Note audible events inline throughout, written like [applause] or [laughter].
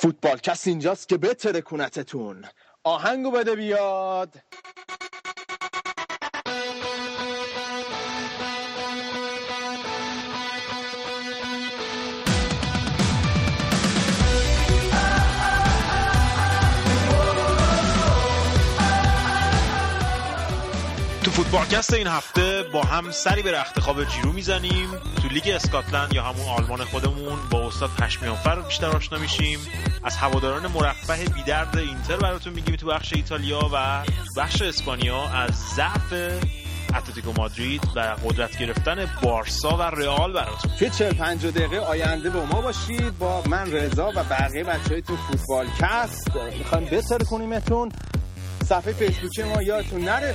فوتبال کس اینجاست که بتره کنتتون آهنگو بده بیاد. فوتبالکست این هفته با هم سری به رخت خواب جیرو می‌زنیم. تو لیگ اسکاتلند یا همون آلمان خودمون با استاد پشمیانفر بیشتر آشنا میشیم. از هواداران مرفه بیدرد اینتر براتون میگیم تو بخش ایتالیا و بخش اسپانیا. از ضعف اتلتیکو مادرید و قدرت گرفتن بارسا و رئال براتون. توی 45 دقیقه آینده با ما باشید. با من رضا و بقیه بچهای تو فوتبال کست. می‌خوایم بهتر کنیمتون صفحه فیسبوکی ما یادتون نره.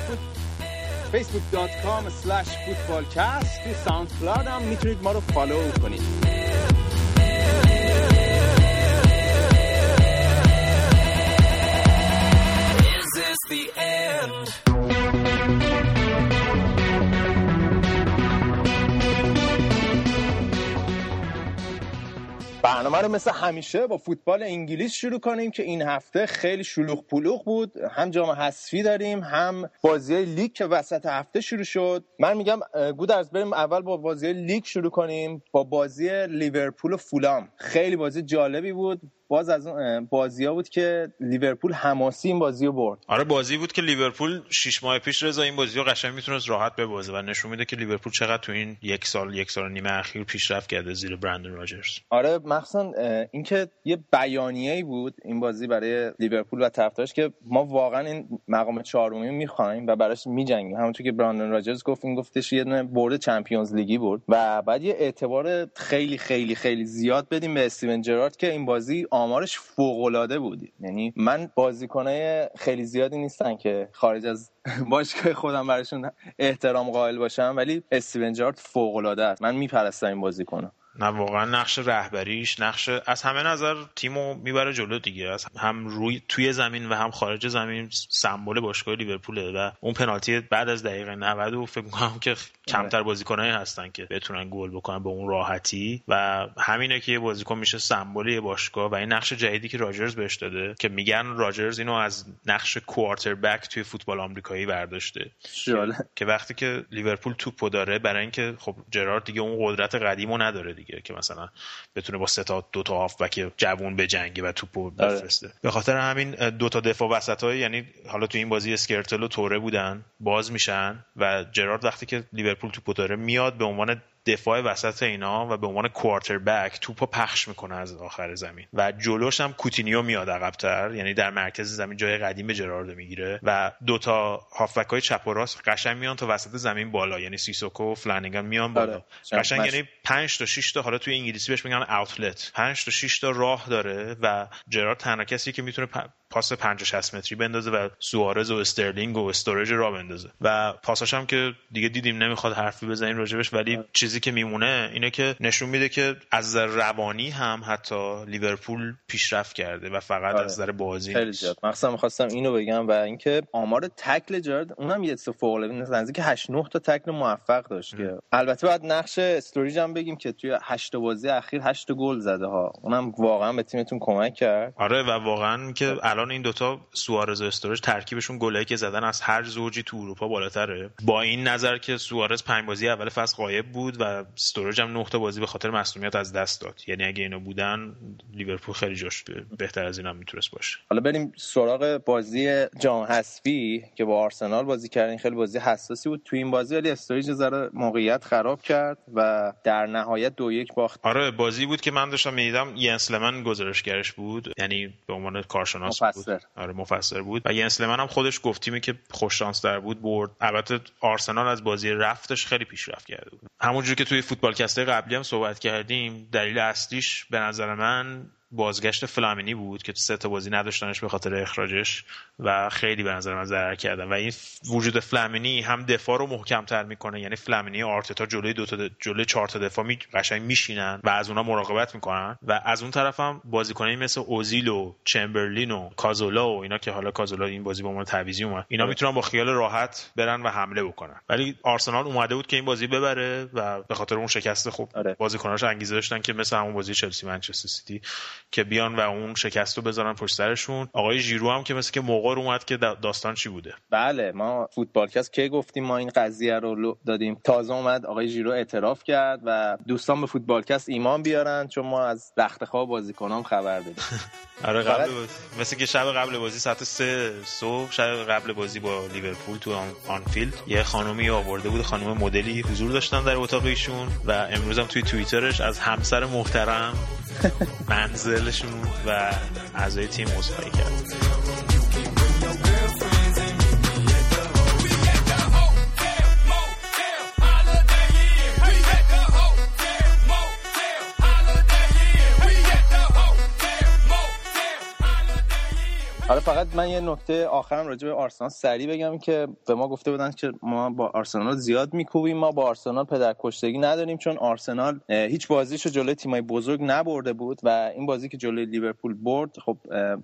facebook.com slash footballcast توی ساوند هم می‌تونید ما رو فالو کنید Is the end? برنامه رو مثل همیشه با فوتبال انگلیس شروع کنیم که این هفته خیلی شلوغ پلوغ بود. هم جام حذفی داریم هم بازی لیگ که وسط هفته شروع شد. من میگم گودرز بریم اول با بازی لیگ شروع کنیم. با بازی لیورپول و فولام. خیلی بازی جالبی بود. باز از اون بازی ها بود که لیورپول حماسی این بازی رو برد. آره بازی بود که لیورپول 6 ماه پیش رضا این بازی رو قشنگ می‌تونست راحت ببازه و نشون میده که لیورپول چقدر تو این یک سال یک سال و نیمه اخیر پیشرفت کرده زیر برندن راجرز. آره مخصوصا اینکه یه بیانیه‌ای بود این بازی برای لیورپول و طرفدارش که ما واقعا این مقام چهارمی می‌خوایم و براش میجنگیم. همونطور که براندن راجرز گفت این گفتش یه دونه برد Champions League ی برد و بعد یه اعتبار خیلی خیلی خیلی زیاد بدیم به استیون جرارد که این بازی آمارش فوق العاده بود. یعنی من بازیکنای خیلی زیادی نیستن که خارج از [laughs] باشگاه خودم براشون احترام قائل باشم ولی استیون جارد فوق العاده است. من میپرستم این بازیکنو نه واقعا نقش رهبریش نقش از همه نظر تیمو می‌بره جلو دیگه از هم روی توی زمین و هم خارج زمین سمبل باشگاه لیورپوله و اون پنالتی بعد از دقیقه 90 و فکر می‌کنم که کمتر آره. بازیکنایی هستن که بتونن گل بکنن به اون راحتی و همینه که یه بازیکن میشه سمبل یه باشگاه و این نقش جدیدی که راجرز بهش داده که میگن راجرز اینو از نقش کوارتر بک توی فوتبال آمریکایی برداشته شاله. که وقتی که لیورپول توپو داره برای اینکه خب جرارد دیگه اون قدرت قدیمو نداره دیگه که مثلا بتونه با سه تا دو تا هافبک جوون به جنگی و توپو آره. بفرسته به خاطر همین دو تا دفاع وسط ها یعنی حالا تو این بازی اشکرتل و توره بودن باز میشن و جرارد وقتی که لیورپول توپو داره میاد به عنوان دفاع وسط اینا و به عنوان quarterback توپو پخش می‌کنه از آخر زمین. و جلوش هم کوتینیو میاد عقبتر یعنی در مرکز زمین جای قدیم جرارد می‌گیره و دوتا هافبک های چپ و راست قشنگ میان تا وسط زمین بالا یعنی سیسوکو و فلانگان میان بالا. آره. قشنگ یعنی 5 تا 6 تا حالا توی انگلیسی بهش میگن outlet 5 تا 6 تا راه داره و جرارد تنها کسی که می‌تونه پاس 50 60 متری بندازه و سوارز و استرلینگ و استورج راه بندازه. و پاساش هم که دیگه دیدیم نمی‌خواد حرفی بزنیم راجبش ولی چیزی که میمونه اینه که نشون میده که از نظر روانی هم حتی لیورپول پیشرفت کرده و فقط آره. از نظر بازی خیلی زیاد. مخصوصا می‌خواستم اینو بگم و اینکه آمار تکل جرارد اونم یه فوق العاده نزدیک 8 9 تا تکل موفق داشت که. البته بعد نقش استوریج هم بگیم که توی 8 بازی اخیر 8 گل زده ها. اونم واقعا به تیمتون کمک کرد. آره و واقعا که الان این دوتا سوارز و استورج ترکیبشون گل‌هایی که زدن از هر زوجی تو اروپا بالاتره. با این نظر که سوارز پنج بازی اول فصل غایب بود و استورج هم نه بازی به خاطر مصدومیت از دست داد. یعنی اگه اینا بودن لیورپول خیلی جاش بهتر از این هم می‌تونست باشه. حالا بریم سراغ بازی جام حذفی که با آرسنال بازی کردن خیلی بازی حساسی بود تو این بازی ولی استوریج ذره موقعیت خراب کرد و در نهایت دو یک باخت. آره بازی بود که من داشتم می‌دیدم ینسلمن گزارشگرش بود. یعنی به عنوان کارشناس مفسر. بود. آره مفسر بود. و ینسلمن هم خودش گفتیمه که خوش شانس در بود برد. البته آرسنال از بازی رفتش خیلی پیشرفت کرده بود. همونجوری که توی فوتبال کسته قبلی هم صحبت کردیم دلیل اصلیش به نظر من بازگشت فلامینی بود که سه تا بازی نداشتنش به خاطر اخراجش و خیلی به نظر من ضرر کردن. و این وجود فلامینی هم دفاع رو محکمتر می‌کنه. یعنی فلامینی و آرتتا جلوی دو تا جلوی چهار تا دفاع می قشنگ میشینن و از اونها مراقبت می‌کنن. و از اون طرف هم بازیکنایی مثل اوزیل و چمبرلین و کازولا و اینا که حالا کازولا این بازی با ما تعویضی اومد. اینا می‌تونن با خیال راحت برن و حمله بکنن. ولی آرسنال اومده بود که این بازی ببره و به خاطر اون شکست خوب آره. بازیکناش انگیزه داشتن که مثل همون بازی چلسی منچستر سیتی که بیان و اون شکست رو بذارن پشت سرشون. آقای ژیرو هم که مثل که موقع اومد که داستان چی بوده؟ بله ما فوتبالکست کی گفتیم؟ ما این قضیه رو دادیم. تازه اومد آقای ژیرو اعتراف کرد و دوستان به فوتبالکست ایمان بیارن چون ما از رختخواب بازیکنام خبر دادیم. [laughs] آره قبل مثل که شب قبل بازی ساعت سه صبح شب قبل بازی با لیورپول تو آنفیلد یه خانومی آورده بود خانم مدلی حضور داشتن در اتاق ایشون و امروز هم توی توییترش از همسر محترم [laughs] منزلشون و اعضای تیم عذرخواهی کرد. حالا فقط من یه نکته آخرم راجع به آرسنال سریع بگم که به ما گفته بودن که ما با آرسنال زیاد میکوبیم ما با آرسنال پدرکشتگی نداریم چون آرسنال هیچ بازیشو جلوی تیمای بزرگ نبرده بود و این بازی که جلوی لیورپول برد خب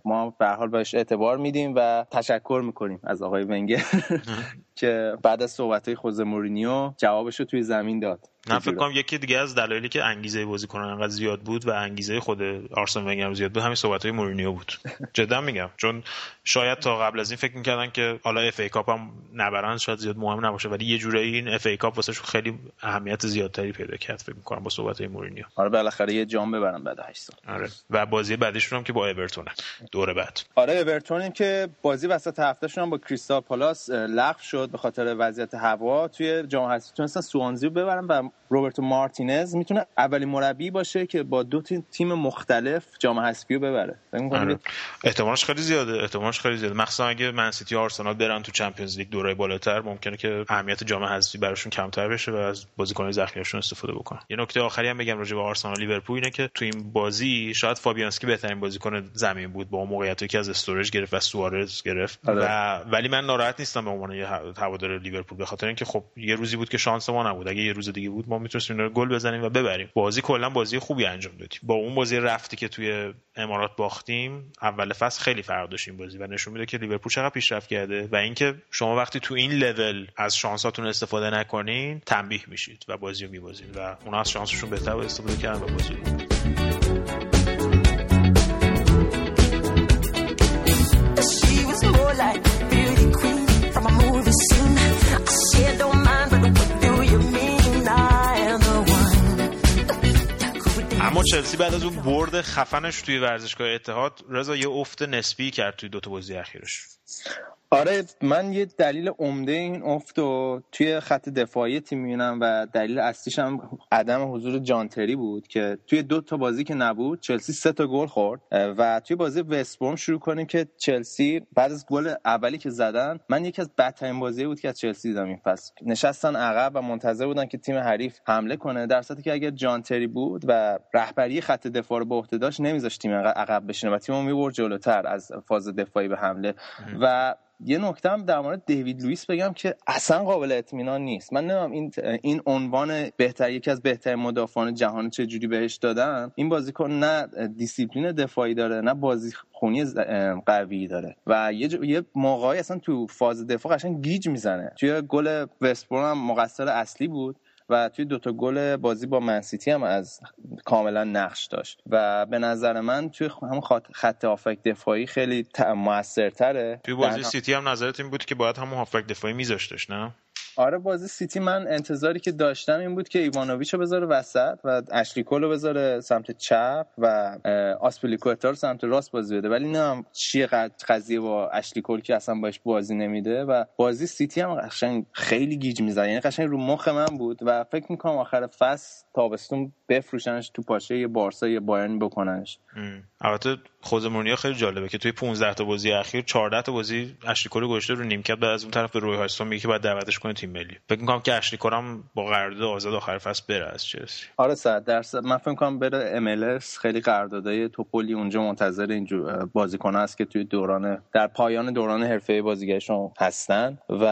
ما به حال بهش اعتبار میدیم و تشکر می‌کنیم از آقای ونگر. [laughs] که بعد از صحبت های مورینیو جوابش رو توی زمین داد. نه فکر کنم یکی دیگه از دلایلی که انگیزه بازیکنان انقدر زیاد بود و انگیزه خود آرسن ونگر زیاد بود همین صحبت های مورینیو بود. [laughs] جدا میگم چون شاید تا قبل از این فکر می‌کردن که حالا FA Cup هم نبرن شاید زیاد مهم نباشه ولی یه جورایی این FA Cup واسه خیلی اهمیت زیادتری پیدا کرد فکر می‌کنم با صحبت های مورینیو. آره بالاخره یه جام ببرن بعد 8 سال. آره. و بازی بعدیشون هم که با اورتونه دور بعد. آره اورتون که بازی وسط هفتهشون هم با کریستال پالاس لغو شد. به خاطر وضعیت هوا توی جام حذفی تونستن سوانزی رو ببرن و روبرتو مارتینز می‌تونه اولین مربی باشه که با دو تیم مختلف جام حذفی رو ببره. آره. احتمالش خیلی زیاده. احتمالش خیلی زیاده. مخصوصا اگه منسیتی و آرسنال برن تو Champions League دوره بالاتر ممکنه که اهمیت جام حذفی براشون کمتر بشه و از بازیکن‌های ذخیرهشون استفاده بکنن. یه نکته آخری هم بگم راجع به آرسنال لیورپول اینه که تو این بازی شاید فابیانسکی بهترین بازیکن زمین بود با اون موقعیتی که از استورج گرفت و سوارز گرفت. آره. و ولی من ناراحت نیستم به عنوان یه هوادار لیورپول به خاطر اینکه خب یه روزی بود که شانس ما نبود. اگه یه روز دیگه بود ما می‌تونستیم اینا گل بزنیم و ببریم. بازی کلا بازی خوبی انجام دادیم. با اون بازی رفتی که توی امارات باختیم اول فصل خیلی فرق داشت بازی و نشون میده که لیورپول چقدر پیشرفت کرده و اینکه شما وقتی تو این لول از شانساتون استفاده نکنین تنبیه میشید و بازی رو میبازین و اونا از شانسشون بهتر استفاده کردن و بازی چلسی بعد از اون برد خفنش توی ورزشگاه اتحاد رضا یه افت نسبی کرد توی دوتا بازی اخیرش. آره من یه دلیل عمده این افت و توی خط دفاعی تیم می‌بینم و دلیل اصلیش هم عدم حضور جانتری بود که توی دو تا بازی که نبود چلسی سه تا گل خورد. و توی بازی وستبروم شروع کنیم که چلسی بعد از گل اولی که زدن من یکی از بدترین بازی بود که از چلسی دیدم این فصل. نشستن عقب و منتظر بودن که تیم حریف حمله کنه در صورتی که اگر جانتری بود و رهبری خط دفاع رو به عهده داشت نمیذاشت تیم عقب بشینه و تیمو می‌برد جلوتر از فاز دفاعی به حمله. و یه نکته هم در مورد دیوید لوئیس بگم که اصلا قابل اطمینان نیست. من نمی‌دونم این این عنوان بهتر یکی از بهترین مدافعان جهان چه جوری بهش دادن. این بازیکن نه دیسیپلین دفاعی داره نه بازی‌خونی قوی داره. و یه, ج... یه موقعی اصلا تو فاز دفاع قشنگ گیج می‌زنه. توی گل وست بروم هم مقصر اصلی بود. و توی دوتا گل بازی با منسیتی هم از کاملا نقش داشت. و به نظر من توی هم خط هافبک دفاعی خیلی موثرتره. توی بازی سیتی هم نظرت این بود که باید همون هافبک دفاعی میذاشتش نه؟ آره بازی سیتی من انتظاری که داشتم این بود که ایوانوویچ رو بذاره وسط و اشلی کول رو بذاره سمت چپ و آسپلیکوتا رو سمت راست بازی بده. ولی نه چیه قضیه با اشلی کول که اصلا باش بازی نمیده و بازی سیتی هم قشنگ خیلی گیج می‌زنه یعنی قشنگ رو مخ من بود و فکر می‌کنم آخر فصل تابستون بفروشنش تو پاچه یه بارسا یه بایرن بکننش. البته خود مورینیو خیلی جالبه که توی 15 تا بازی اخیر 14 تا بازی اشلیکول گذاشته رو نیمکت بعد از اون طرف به روی هایستون میگه که باید دعوتش کنه تیم ملی. فکر می‌کنم که اشلیکول هم با قرارداد آزاد آخر فصل بره از چلسی. آره 100 درصد. من فکر می‌کنم بره ام خیلی قراردادای توپولی اونجا منتظر اینجور بازیکن است که توی دوران در پایان دوران حرفه بازیگرشون هستن. و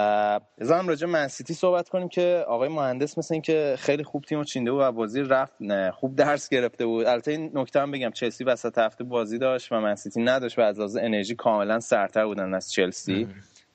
از هم راجع من سیتی صحبت کنیم که آقای مهندس مثل اینکه خیلی خوب تیمو چینده و بازی رفت خوب درس گرفته بود. البته این نکته هم بگم چلسی وسط هفته بازی داشت و منسیتی نداشت و از لحاظ انرژی کاملا سرتر بودن از چلسی.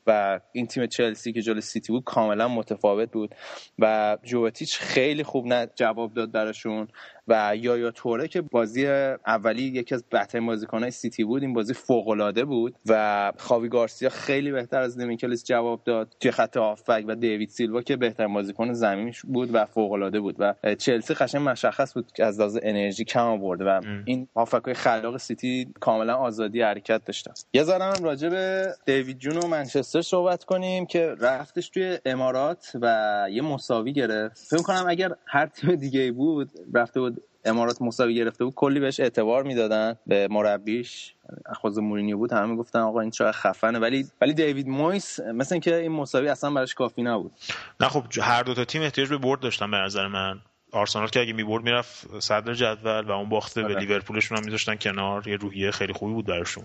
و این تیم چلسی که جلو سیتی بود کاملا متفاوت بود. و یووتیچ خیلی خوب جواب داد براشون. و یایا توره که بازی اولی یکی از بهترین بازیکنهای سیتی بود این بازی فوق العاده بود و خاوی گارسیا خیلی بهتر از دمیکلیس جواب داد توی خط هافبک و دیوید سیلوا که بهترین بازیکن زمینش بود و فوق العاده بود و چلسی قشنگ مشخص بود که از لحاظ انرژی کم آورده و این هافبک خلاق سیتی کاملا آزادی حرکت داشتن یه ذره هم راجع به دیوید جان و منچستر صحبت کنیم که رفتش توی امارات و یه مساوی گرفت. فکر کنم اگر هر تیم دیگه بود رفته بود امارات مساوی گرفته بود کلی بهش اعتبار می‌دادن. به مربیش خود مورینیو بود همه گفتن آقا این چقدر خفنه. ولی ولی دیوید مویس مثل اینکه این مساوی اصلا براش کافی نبود. نه خب هر دو تا تیم احتیاج به برد داشتن به نظر من. آرسنال که اگه می‌برد می‌رفت صدر جدول و اون باخته به آره. لیورپولشون هم میذاشتن کنار یه روحیه خیلی خوبی بود براشون.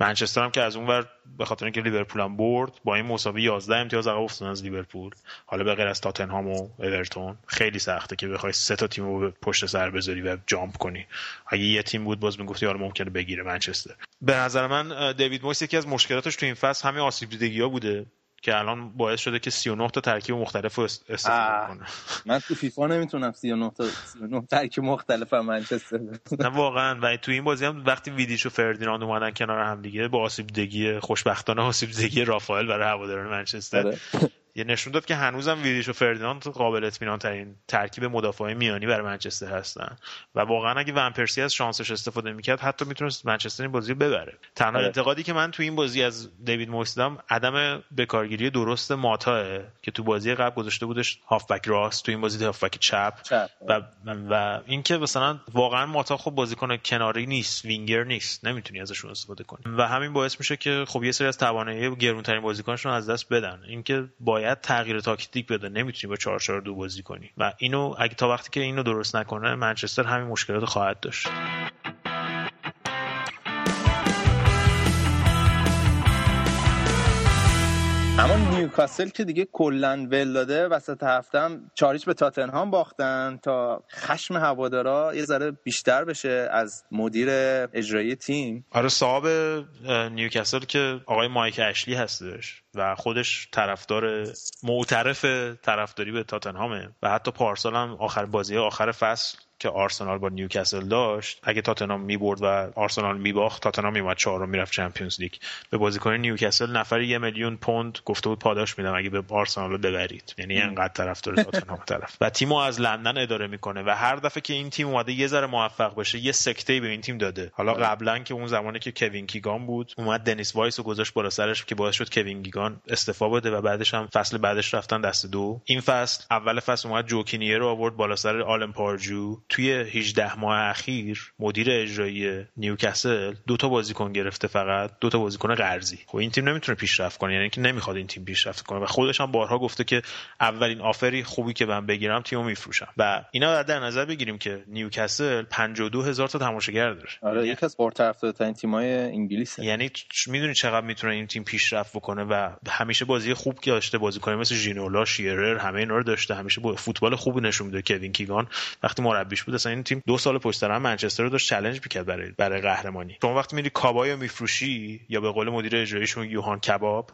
منچستر هم که از اون ور به خاطر اینکه لیورپول هم برد با این مساوی 11 امتیاز عقب افتادن از لیورپول. حالا به غیر از تاتنهام و اورتون خیلی سخته که بخوای سه تا تیم رو پشت سر بذاری و جامپ کنی. اگه یه تیم بود باز می‌گفتی حالا ممکنه بگیره منچستر. به نظر من دیوید مویس یکی از مشکلاتش تو این فصل همین آسیب دیدگی ها بوده. که الان باعث شده که 39 تا ترکیب مختلف استفاده کنه. [laughs] من تو فیفا نمی‌تونم 39 تا 39 ترکیب مختلف منچستر نه واقعا. و تو این بازی هم وقتی ویدیش و فردیناند اومدن کنار هم دیگه با آسیب دگی خوشبختانه آسیب دگی رافائل برای هواداران منچستر. آره. یه نشون داد که هنوزم ویدیش و فردیناند قابل اطمینان ترین ترکیب مدافع میانی برای منچستر هستن. و واقعا اگه ون پرسی از شانسش استفاده می‌کرد حتی می‌تونست منچستر این بازی رو ببره. تنها آره. انتقادی که من تو این بازی از دیوید مویز عدم بکارگیری درست ماتائه که تو بازی قبل گذاشته بودش هافبک راست تو این بازی هافبک چپ, چپ. و و اینکه مثلا واقعا ماتا خب بازیکن کناری نیست وینگر نیست نمی‌تونی ازشون استفاده کنی. و همین باعث میشه که خب یه سری از توانایی گرونترین بازیکنشون از دست بدن. اینکه با باید تغییر تاکتیک بده. نمی‌تونی با 4 4 2 بازی کنی. و اینو اگه تا وقتی که اینو درست نکنه منچستر همین مشکلات خواهد داشت. اما نیوکاسل که دیگه کلا ول داده وسط هفتم چاریچ به تاتنهام باختن تا خشم هوادارا یه ذره بیشتر بشه از مدیر اجرایی تیم. آره صاحب نیوکاسل که آقای مایک اشلی هستش و خودش طرفدار معترف طرفداری به تاتنهامه و حتی پارسال هم آخر بازی آخر فصل که آرسنال با نیوکاسل داشت اگه تاتنهام می‌برد و آرسنال میباخت تاتنهام میومد چهارم می‌رفت چمپیونز لیگ. به بازیکن نیوکاسل نفر یه میلیون پوند گفته بود پاداش میدم اگه به آرسنال رو ببرید. یعنی انقدر طرفدار تاتنهام [laughs] طرف. و تیمو از لندن اداره می‌کنه و هر دفعه که این تیم اومده یه ذره موفق بشه یه سکته به این تیم داده. حالا آره. قبلا که اون زمانی که کوین کیگان بود اومد دنیس وایز رو گذاشت بالا سرش که باعث شد کوین کیگان استعفا بده و بعدش هم فصل بعدش رفتن دسته دو. این فصل اول فصل اومد جو کینیر رو آورد بالا سر آلن پاردیو. توی 18 ماه اخیر مدیر اجرایی نیوکاسل دو تا بازیکن گرفته فقط دو تا بازیکن قرضی. خب این تیم نمی‌تونه پیشرفت کنه یعنی که نمی‌خواد این تیم پیشرفت کنه. و خودش هم بارها گفته که اولین آفری خوبی که من بگیرم تیمو میفروشم. و اینا در نظر بگیریم که نیوکاسل 52 هزار تا تماشاگر داره. آره یعنی یکی از پرطرفدارترین تیمای انگلیسه. یعنی می‌دونی چقدر می‌تونه این تیم پیشرفت بکنه و همیشه بازی خوب که داشته بازیکن مثل ژینولا شیرر همه اینا رو داشته. همیشه فوتبال خوبی نشون میده. کوین کیگان وقتی مربیش بود. اصلا این تیم دو سال پشت سر هم منچستر رو داشت چالش می‌کرد برای برای قهرمانی. شما وقتی میری کابای میفروشی یا به قول مدیر اجراییشون یوهان کباب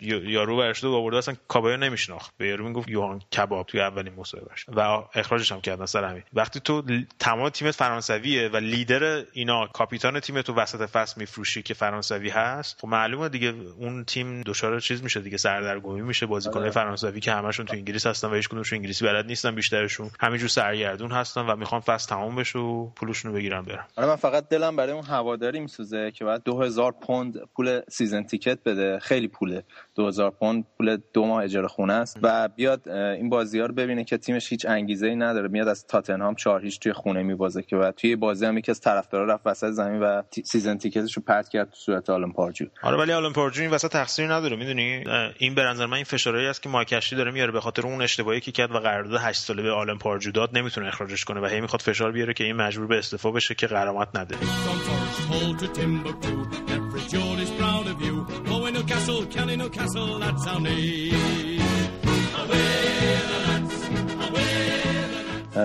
یارو برش دو آورده اصلا کابایو نمیشناخت. به یارو می‌گفت یوهان کباب توی اولین مصاحبهش و اخراجش هم کردن سر همین. وقتی تو تمام تیمت فرانسویه و لیدر اینا کاپیتان تیم تو وسط فصل میفروشی که فرانسوی هست خب معلومه دیگه اون تیم دچار چیز میشه دیگه سردرگمی میشه. بازیکن‌های آره. فرانسوی که همشون تو انگلیس هستن و هیچ کدومشون انگلیسی بلد نیستن بیشترشون همینجور سرگردون هستن و می‌خوان فصل تمام بشه و پولشون رو بگیرن برن. آره من فقط دلم برای اون هواداری میسوزه که بعد 2000 پوند پول season ticket بده. خیلی پوله 2000 پوند پول دو ماه اجاره خونه است و بیاد این بازی ها رو ببینه که تیمش هیچ انگیزه ای نداره. میاد از تاتنهام 4 هیچ توی خونه میبازه که بعد توی بازی هم یکی از طرفدارا رفت وسط زمین و season ticket ش رو پرت کرد تو صورت آلن پاردو. آره ولی آلن پاردو این وسط تقصیری نداره می‌دونی؟ این به نظر من این فشارهایی است که مایک اشلی داره میاره به خاطر اون اشتباهی که کرد و قرارداد 8 ساله به آلن پاردو داد نمی‌تونه اخراجش کنه و هی می‌خواد فشار بیاره که این مجبور به استعفا بشه که غرامت نده. in a castle that's our name.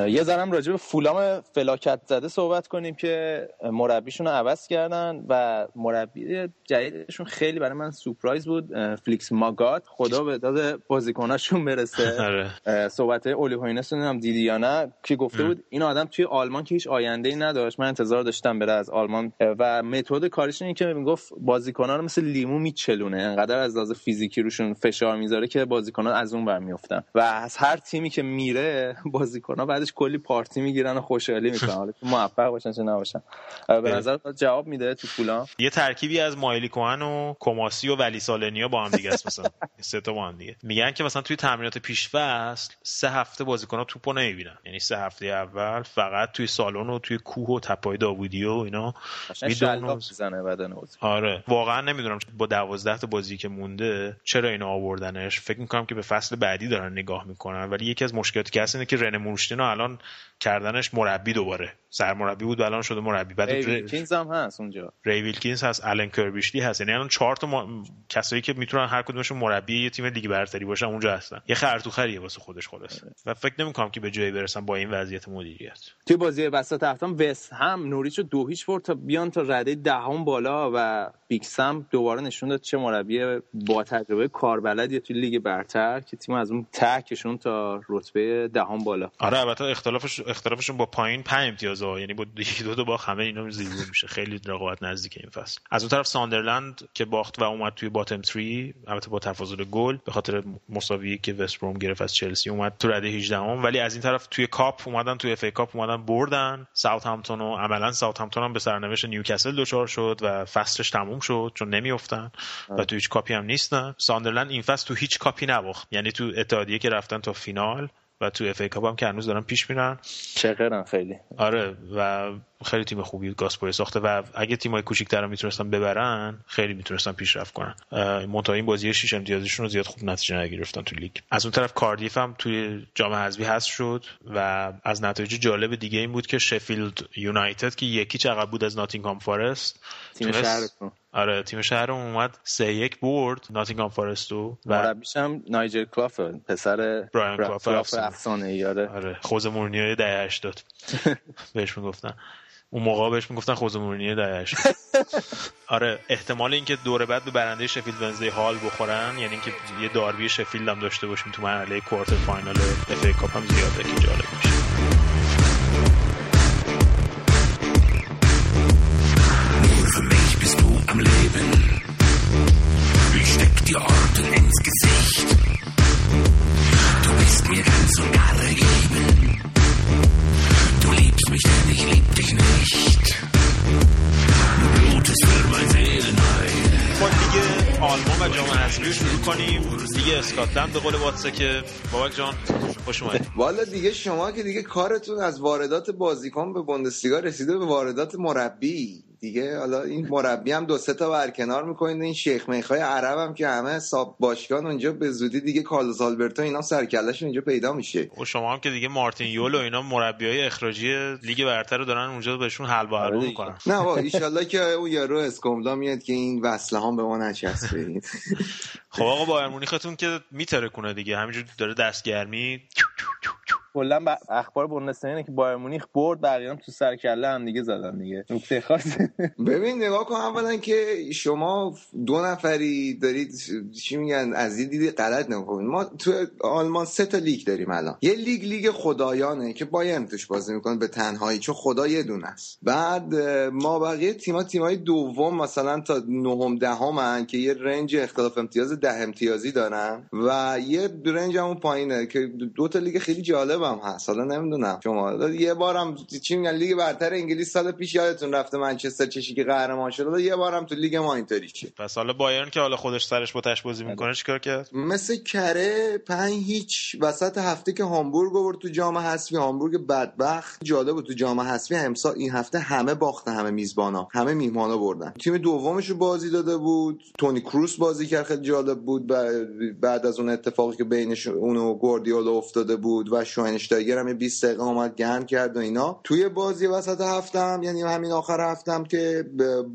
یه ذرم راجع به فولام فلاکت زده صحبت کنیم که مربیشون رو عوض کردن و مربی جدیدشون خیلی برای من سورپرایز بود. فلیکس ماگات. خدا به داد بازیکناشون برسه. [laughs] آره. صحبت اولی هوینس هم دیدی یا نه. که گفته بود؟ این آدم توی آلمان که هیچ آینده ای نداشت. من انتظار داشتم بره از آلمان. و متد کارش اینه که می‌گفت بازیکنان رو مثل لیمو میچلونه. انقدر از لحاظ فیزیکی روشون فشار می‌ذاره که بازیکنان از اون ور میافتن و از هر تیمی که میره بازیکنان بعدش کلی پارتی می‌گیرن و خوشحالی می‌کنن. حالا موفق باشن چه نباشن. به نظر جواب میده تو فولان یه ترکیبی از مایلی کوهن و کماسی و ولی سالنیا با هم دیگه است مثلا. [laughs] سه تا با هم دیگه. میگن که مثلا توی تمرینات پیش فصل سه هفته بازیکن‌ها توپو نمی‌بینن. یعنی سه هفته اول فقط توی سالن و توی کوه و تپای داوودی و اینا می‌دونن بدن آره. واقعا نمی‌دونم با 12 تا بازی که مونده چرا اینو آوردنش. فکر می‌کنم که به فصل بعدی دارن نگاه می‌کنن. ولی یکی از مشکلاتی که هست اینه که رن مورشتینو الان کردنش مربی دوباره. سرمربی بود و الان شده مربی. بعد ری ویلکینز هم هست اونجا. ری ویلکینز هست الان کربیشلی هست. یعنی الان چهار تا ما... کسایی که می‌تونن هر کدومشون مربی یه تیم لیگ برتری باشن اونجا هستن. یه خر تو خریه واسه خودش خلاص و فکر نمی‌کنم که به جایی برسن با این وضعیت مدیریت. توی بازی وسط هفته‌م وست هم نوریچ دو هیچ برد تا بیان تا رده دهم بالا و Big Sam م دوباره نشون داد چه مربی با تجربه کاربلدی توی لیگ برتر که تیم از اون ته کشوند تا رتبه دهم بالا. آره البته اختلافش اختلافشون با پایین 5 امتیاز یعنی با دو تا با همه اینا زیر میشه. خیلی رقابت نزدیک این فصل. از اون طرف ساندرلند که باخت و اومد توی bottom 3 البته با تفاضل گل به خاطر مساوی که وست بروم گرفت از چلسی اومد تو رده 18 هم ولی از این طرف توی کاپ اومدن توی FA Cup اومدن بردن. ساوت همپتون و عملا ساوت همپتون هم به سرنوشت نیوکاسل دچار شد و فصلش تموم شد چون نمیافتن و تو هیچ کاپی هم نیستن. ساندرلند این فصل تو هیچ کاپی نباخت. یعنی تو اتحادیه که رفتن تا فینال و تو FA Cup هم که هنوز دارن پیش میرن. چقدرن خیلی. آره و خیلی تیم خوبی گاس پویت ساخته و اگه تیمای کوچیک‌تر می‌تونستن ببرن خیلی می‌تونستن پیشرفت کنن. منتها این بازی 6 امتیازشون رو زیاد خوب نتیجه نگرفتن تو لیگ. از اون طرف کاردیف هم توی جام حذفی هست شد و از نتایج جالب دیگه این بود که شفیلد یونایتد که یکی چقدر بود از ناتینگهام فارست تیم شهرتون. آره تیم شهر اومد سه یک برد ناتینگهام فارستو و مربیش هم نایجل کلاف پسر برایان کلاف افسانه. ای آره. ژوزه مورینیو دهه 80 [laughs] بهش می‌گفتن. اون موقع بهش می‌گفتن ژوزه مورینیو دهه 80 [laughs] آره احتمال اینکه دوره بعد به برنده شفیلد ونزدی حال بخورن یعنی اینکه یه داربی شفیلد هم داشته باشیم تو مرحله quarter final FA Cup هم زیاده که جالب میشه. Dir Orten ins Gesicht. Du bist mir ganz und gar ergeben. Du liebst mich, denn ich lieb dich nicht. Du blutest für mein Seelenheil. دیگه آلمان و جام حذفی شروع کنیم دیگه اسکاتلند به قول واتسه که بابک جان خوش اومدید والا دیگه شما که دیگه کارتون از واردات بازیکن به بوندسلیگا رسیده به واردات مربی دیگه. حالا این مربی هم دو سه تا برکنار می‌کنید. این شیخ میخای عرب هم که همه حساب باشگاه اونجا به زودی دیگه کارلوس آلبرتو اینا سرکلش اینجا پیدا میشه. و شما هم که دیگه مارتین یول و اینا مربی های اخراجی لیگ برتر رو دارن اونجا بهشون حل و آره می‌کنن. نه وا [laughs] ان که اون یارو اسکوملا میاد که این وصله هم به ما نچسبه. [laughs] خب آقا بایر مونیختون که میترکونه دیگه. همینجور داره دستگرمی. کلا. اخبار بوندسلیگا که بایر مونیخ برد بقیه هم تو سر کله هم دیگه زدن دیگه. نکته خاص. [laughs] ببین نگاه کن اولا که شما دو نفری دارید چی میگن از یه دیدی غلط نکنید ما تو آلمان سه تا لیگ داریم الان. یه لیگ لیگ خدایانه که بایرن توش بازی می‌کنه به تنهایی چون خدا یه دونه است. بعد ما بقیه تیم‌ها تیم‌های دوم مثلا تا نهم دهمن که یه range اختلاف امتیاز ده امتیازی دارن و یه range همون پایینه که دو تا لیگ خیلی جالب هم هست. حالا نمی‌دونم شما. یه بارم چی میگن؟ لیگ برتر انگلیس سال پیش یادتون رفته منچستر سیتی که قهرمان شد. یه بارم تو لیگ ما اینطوری چی پس حالا بایرن که حالا خودش سرش با تش بازی می‌کنه چیکار کرد؟ مثل کره پنج هیچ وسط هفته که هامبورگ آورد تو جام حذفی. هامبورگ بدبخت. جالب بود تو جام حذفی. امسال این هفته همه باخته همه میزبانا همه میهمانا بردن. تیم دومش رو بازی داده بود. تونی کروس بازی کرد خیلی جالب بود بعد از اون اتفاقی که بینش اون و گواردیولا افتاده بود و شواینشتایگر هم 20 دقیقه اومد گرم کرد و اینا. توی بازی وسط هفتم یعنی همین آخر هفتم که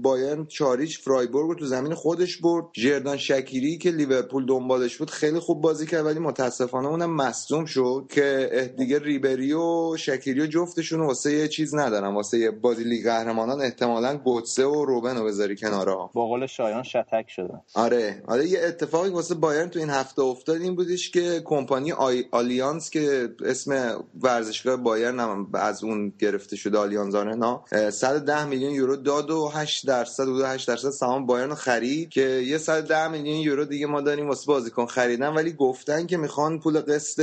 بایرن چهار هیچ فرایبورگ رو تو زمین خودش برد. جردان شکیری که لیورپول دنبالش بود خیلی خوب بازی کرد ولی متاسفانه اونم مصدوم شد که دیگه ریبری و شکیری و جفتشون واسه یه چیز ندارن. واسه یه بازی لیگ قهرمانان احتمالا گوتسه و روبن رو بذاری کنارها به قول شایان شتک شده آره. آره یه اتفاقی واسه بایرن تو این هفته افتاد این بودش که کمپانی آی... آلیانس که اسم ورزشگاه بایرن هم از اون گرفته شده آلیانز آرنا 110 میلیون یورو داد و 8 درصد و 8 درصد سهام بایرن خرید که یه 110 میلیون یورو دیگه ما داریم واسه بازیکن خریدن ولی گفتن که می‌خوان پول قسط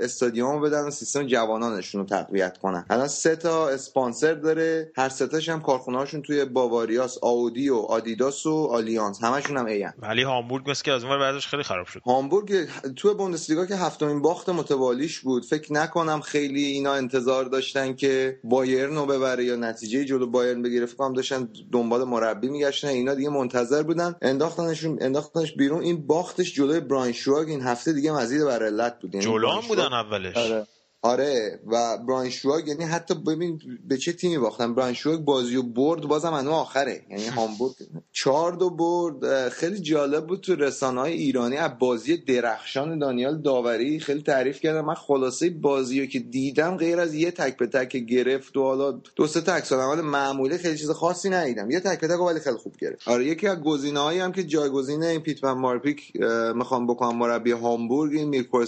استادیوم بدن و سیستم جوانانشون رو تقویت کنن. الان سه تا اسپانسر داره هر سه تاش هم کارخونه هاشون توی باواریاس آودی و آدیداس و آلیانس همشون هم این ولی هامبورگ مثل که از اون بعدش خیلی خراب شد. هامبورگ توی بوندسلیگا که هفتمین باخت متوالیش بود. فکر نکنم خیلی اینا انتظار داشتن که بایرن رو ببره یا نتیجه جلو بایرن بگیره. فکر کنم داشتن دنبال مربی میگشتن. اینا دیگه منتظر بودن. انداختنشون انداختنش بیرون. این باختش جلوی براین شواگ. این هفته دیگه مزید بر علت بود. یعنی جلو هم بودن اولش. آره. آره و براین شواگ یعنی حتی ببین به چه تیمی باختن؟ براین شواگ بازی و برد بازم انو آخره. یعنی [laughs] هامبورگ چهار دو برد. خیلی جالب بود تو رسانه های ایرانی از بازی درخشان دانیال داوری خیلی تعریف کردم من خلاصه بازی رو که دیدم غیر از یه تک به تک گرفت و حالا دو سه تا عمل معمولی خیلی چیز خاصی ندیدم. یه تک به تک ولی خیلی خوب گرفت. آره یکی از گزینه‌هایی هم که جایگزین این پیتمن مارپیک می‌خوام بکنم مربی هامبورگ این میرکو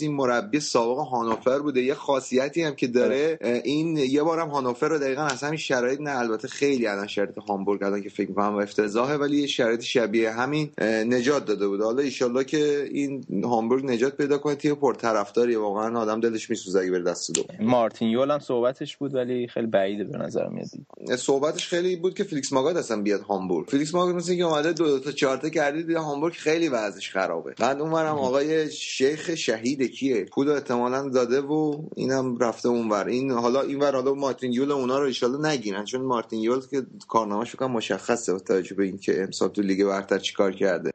این مربی سابق هانوفر بود بوده. یه خاصیتی هم که داره. این یه بارم هانوفر رو دقیقا از همین شرایط نه البته خیلی الان شرایط هامبورگ الان که فکر می‌کنم افتضاحه ولی یه شرایط شبیه همین نجات داده بود حالا ایشالله که این هامبورگ نجات پیدا کنه تیم پرطرفداری واقعا آدم دلش میسوزه اگه بره دست دو. مارتین یول هم صحبتش بود ولی خیلی بعیده به نظر میاد. صحبتش خیلی بود که فلیکس ماگات اصلا بیاد هامبورگ. فلیکس ماگات مثل که اومده دو, دو تا چهار تا کرد دید هامبورگ خیلی وضعش خرابه. بعد اونورم آقای شیخ شهید کیه؟ پول احتمالاً داده و اینم رفته اونور. این حالا اینور حالا مارتین یول اونا رو ان نگیرن چون مارتین یول که کارنامه‌ش فکر مشخصه با توجه به اینکه امسال تو لیگ برتر چیکار کرده.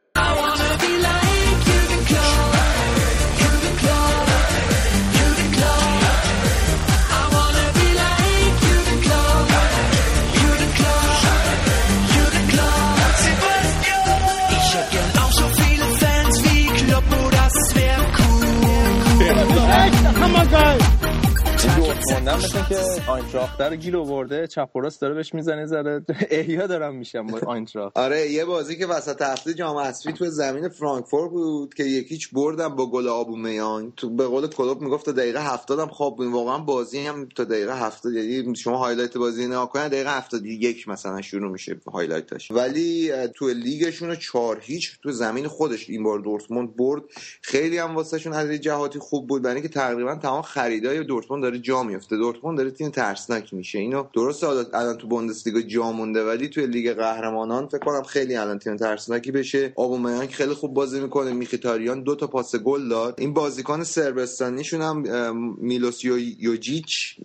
موندم مثل که آینتراخت رو گیر آورده چپ داره بهش می‌زنه زره [laughs] احیا دارم میشم با آینتراخت. آره یه بازی که وسط هفته جام حذفی تو زمین فرانکفورت بود که یک هیچ بردن با گل اوبامیانگ تو به قول کلوپ می‌گفت تا دقیقه 70 هم خواب بود. واقعا بازی هم تا دقیقه 70 یعنی شما highlight بازی نگاه کنید دقیقه 71 مثلا شروع میشه highlight ش ولی تو لیگشون 4 هیچ تو زمین خودش این بار دورتموند برد. خیلی هم واسهشون از جهاتی خوب بود. برای اینکه تقریبا تمام خریدای دورتموند داره جا میفته دورتموند داره تیم ترسناک میشه. اینو درست الان تو بوندسلیگا جا مونده ولی توی لیگ قهرمانان فکر کنم خیلی الان تیم ترسناکی بشه. آبومیانگ خیلی خوب بازی می‌کنه میخیتاریان دو تا پاس گل داد. این بازیکن صربستانیشون هم میلوش یوییچ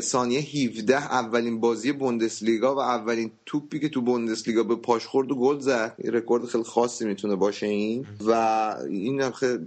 ثانیه 17 اولین بازی بوندسلیگا و اولین توپی که تو بوندسلیگا به پاش خورد و گل زد. رکورد خیلی خاصی می‌تونه باشه این. و این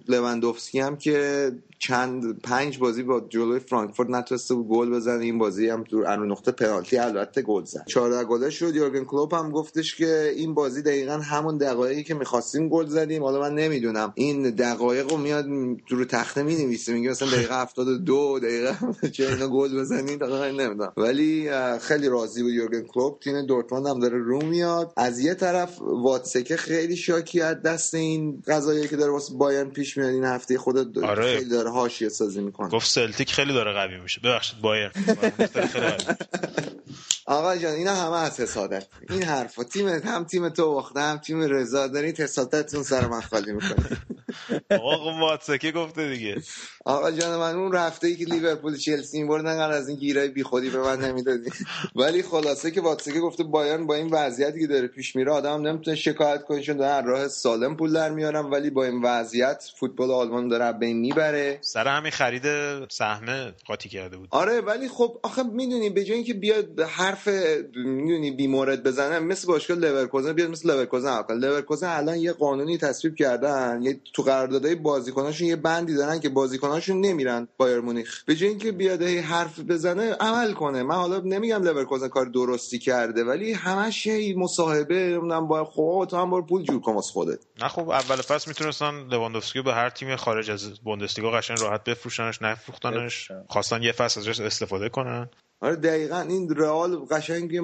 لواندوفسکی هم که چند پنج بازی با جلوی فرانکفورت نتونسته بود گل بزنه این بازی هم دور انو نقطه پنالتی البته گل زد. 14 گله شد یورگن کلوپ هم گفتش که این بازی دقیقا همون دقایقی که می‌خواستیم گل زدیم. حالا من نمی‌دونم. این دقایق رو میاد رو تخته می نویسه میگه مثلا دقیقه [laughs] 72 دقیقه [laughs] چه اینا گل بزنید نمی‌دونم. ولی خیلی راضی بود یورگن کلوپ. تیم دورتموند هم داره رو میاد. از یه طرف واتسکه خیلی شاکی از دست این قضایایی که داره واسه بایرن پیش میاد. این هفته خود آره. خیلی داره حاشیه سازی می‌کنه. گفت سلتیک خیلی داره قوی میشه. ببخشید. بایرن [laughs] آقا جان اینا همه از حسادت این حرفا. تیم هم تیم تو باخته هم تیم رضا. دارین حسادتتون سر من خالی می‌کنید. آقا واتسکه گفته دیگه. آقا جان من اون رفته ای که لیورپول چلسی این بردن از این گیرای بیخودی به من نمی‌دادی. ولی خلاصه که واتسکه گفته بایرن با این وضعیتی که داره پیش میره آدم نمی‌تونه شکایت کنه چون دارن راه سالم پول در میارن ولی با این وضعیت فوتبال آلمان داره بین می‌بره. سر همین خرید سهم قاطی کرده بود. آره ولی خب آخه می‌دونی به جای اینکه بیاد حرف می‌دونی بیمورد بزنه مثل باشگاه لورکوزن بیاد مثل لورکوزن کنه لورکوزن الان یه قانونی تصویب کردن یه تو قراردادهای بازیکناشون یه بندی دارن که بازیکناشون نمیرن بایرن مونیخ. به جای اینکه بیاد حرف بزنه عمل کنه. من حالا نمیگم لورکوزن کار درستی کرده ولی همش مصاحبه نمی‌دونم با خب تو هم بار پول جور کن خودت. نه خب اول فصل می‌تونستن لواندوفسکی به هر تیم خارج از بوندسلیگا قشنگ راحت بفروشنش نفروختنش. خواستن یه فصل ازش استفاده کنن. آره دقیقا. این رئال قشنگ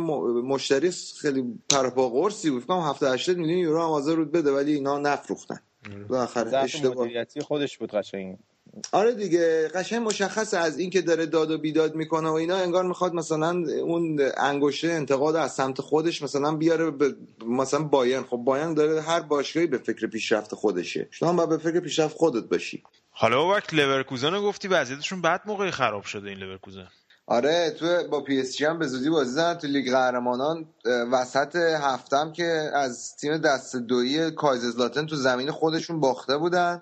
مشتری خیلی پرپا قرصی بود. فکر 70 80 میلیون یورو هم حاضر بود بده ولی اینا نفروختن. بالاخره اشتباه. خودش بود قشنگ. آره دیگه قشنگ مشخصه از اینکه داره داد و بیداد می‌کنه و اینا انگار می‌خواد مثلا اون انگشته انتقاد از سمت خودش مثلا بیاره به مثلا باین خب باین داره هر باشگاهی به فکر پیشرفت خودشه. شما باید به فکر پیشرفت خودت باشی. حالا وقت لورکوزن گفتی وضعیتشون بعد موقعی خراب شده این لورکوزن. آره تو با پی اس جی هم به زودی بازی زدن. تو لیگ قهرمانان وسط هفتم که از تیم دست دویی کایززلاتن تو زمین خودشون باخته بودن.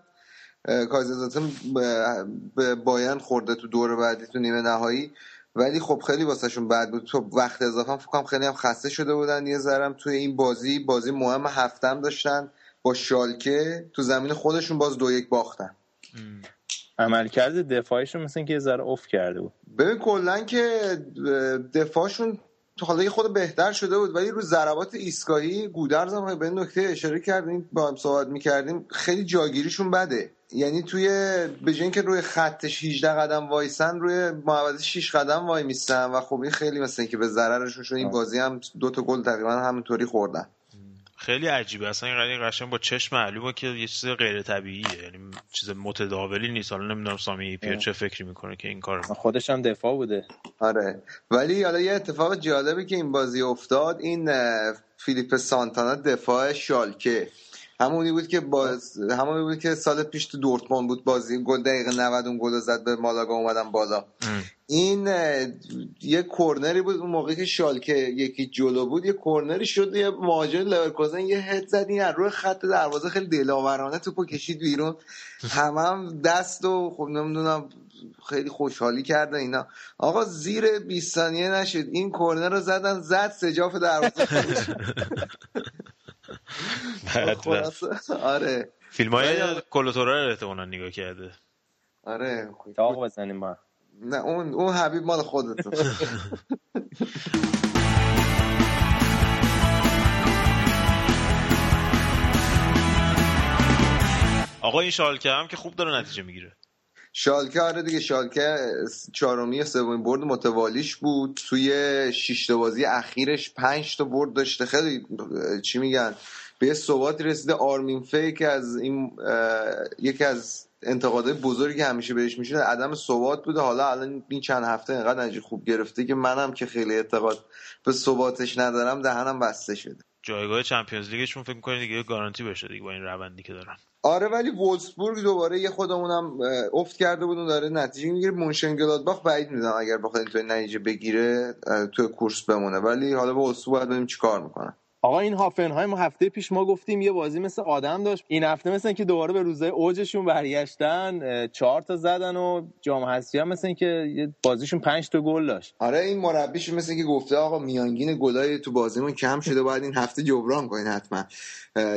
کایززلاتن به بایان خورده تو دور بعدی تو نیمه نهایی. ولی خب خیلی واسهشون بد بود. تو وقت اضافه فکر خیلی هم خسته شده بودن. یه ذرم توی این بازی بازی مهم هفتم داشتن با شالکه تو زمین خودشون باز دو یک باختن. عملکرد دفاعشون مثل که یه ذره اوف کرده بود. ببین کلا که دفاعشون تو حالا خود بهتر شده بود ولی رو ضربات ایستگاهی گودرز هم به این نکته اشاره کردیم با هم صحبت می‌کردیم خیلی جاگیریشون بده. یعنی توی به جای اینکه روی خطش 18 قدم وایسن روی محوطه 6 قدم وای میستن و خب این خیلی مثل که به ضررشون شد. این بازی هم دو تا گل تقریبا همینطوری خوردن. خیلی عجیبه. اصلا این قشنگ با چشم معلومه که یه چیز غیر طبیعیه. یعنی چیز متداولی نیست. حالا نمی‌دونم سامی هیپیا چه فکری می‌کنه که این کار خودش هم دفاع بوده. آره. ولی حالا یه اتفاق جالبی که این بازی افتاد این فلیپه سانتانا دفاع شالکه. همونی بود که باز همونی بود که سال پیش تو دورتموند بود بازی گل دقیقه 90 اون گل زد به مالاگا اومدن بالا. این یه کورنری بود اون موقعی که شالکه یکی جلو بود یه کورنری شد یه مهاجم لورکوزن یه هد زد این روی خط دروازه خیلی دلاورانه توپو کشید بیرون. همه هم دست و خب نمی‌دونم خیلی خوشحالی کرده اینا. آقا زیر 20 ثانیه نشد این کورنر رو زدن زد سجاف دروازه. [laughs] آره. فیلم های کلوتورا رو احتمالا نگاه کرده. آره. تاق بزنیم ما. نه اون اون حبیب مال خودتون [laughs] آقا این شالکه هم که خوب داره نتیجه می‌گیره. شالکه آره دیگه شالکه چهارمی سومین برد متوالیش بود. توی شش بازی اخیرش پنج تا برد داشته. خیلی چی میگن؟ به یه ثباتی رسیده آرمین فیک از این یکی از انتقادهای بزرگی که همیشه بهش میشه عدم ثبات بوده. حالا الان این چند هفته اینقدر نجی خوب گرفته که منم که خیلی اعتقاد به ثباتش ندارم دهنم بسته شده. جایگاه چمپیونز لیگشون فکر می‌کنی دیگه گارانتی بشه دیگه با این روندی که دارن. آره ولی وولسبورگ دوباره یه خودمونم افت کرده بود داره نتیجه می‌گیره. مونشنگلادباخ بعید می‌دونم اگر بخواد اینطوری نتیجه بگیره توی کورس بمونه. ولی حالا وولسبورگ باید ببینیم چیکار می‌کنه. آقا این هافنهایم هفته پیش ما گفتیم یه بازی مثل آدم داشت. این هفته مثل که دوباره به روزای اوجشون برگشتن چهار تا زدن و جام حذفی هم مثل که بازیشون پنج تا گل داشت. آره این مربیش مثل که گفته آقا میانگین گلای تو بازیمون کم شده باید این هفته جبران کنین حتما.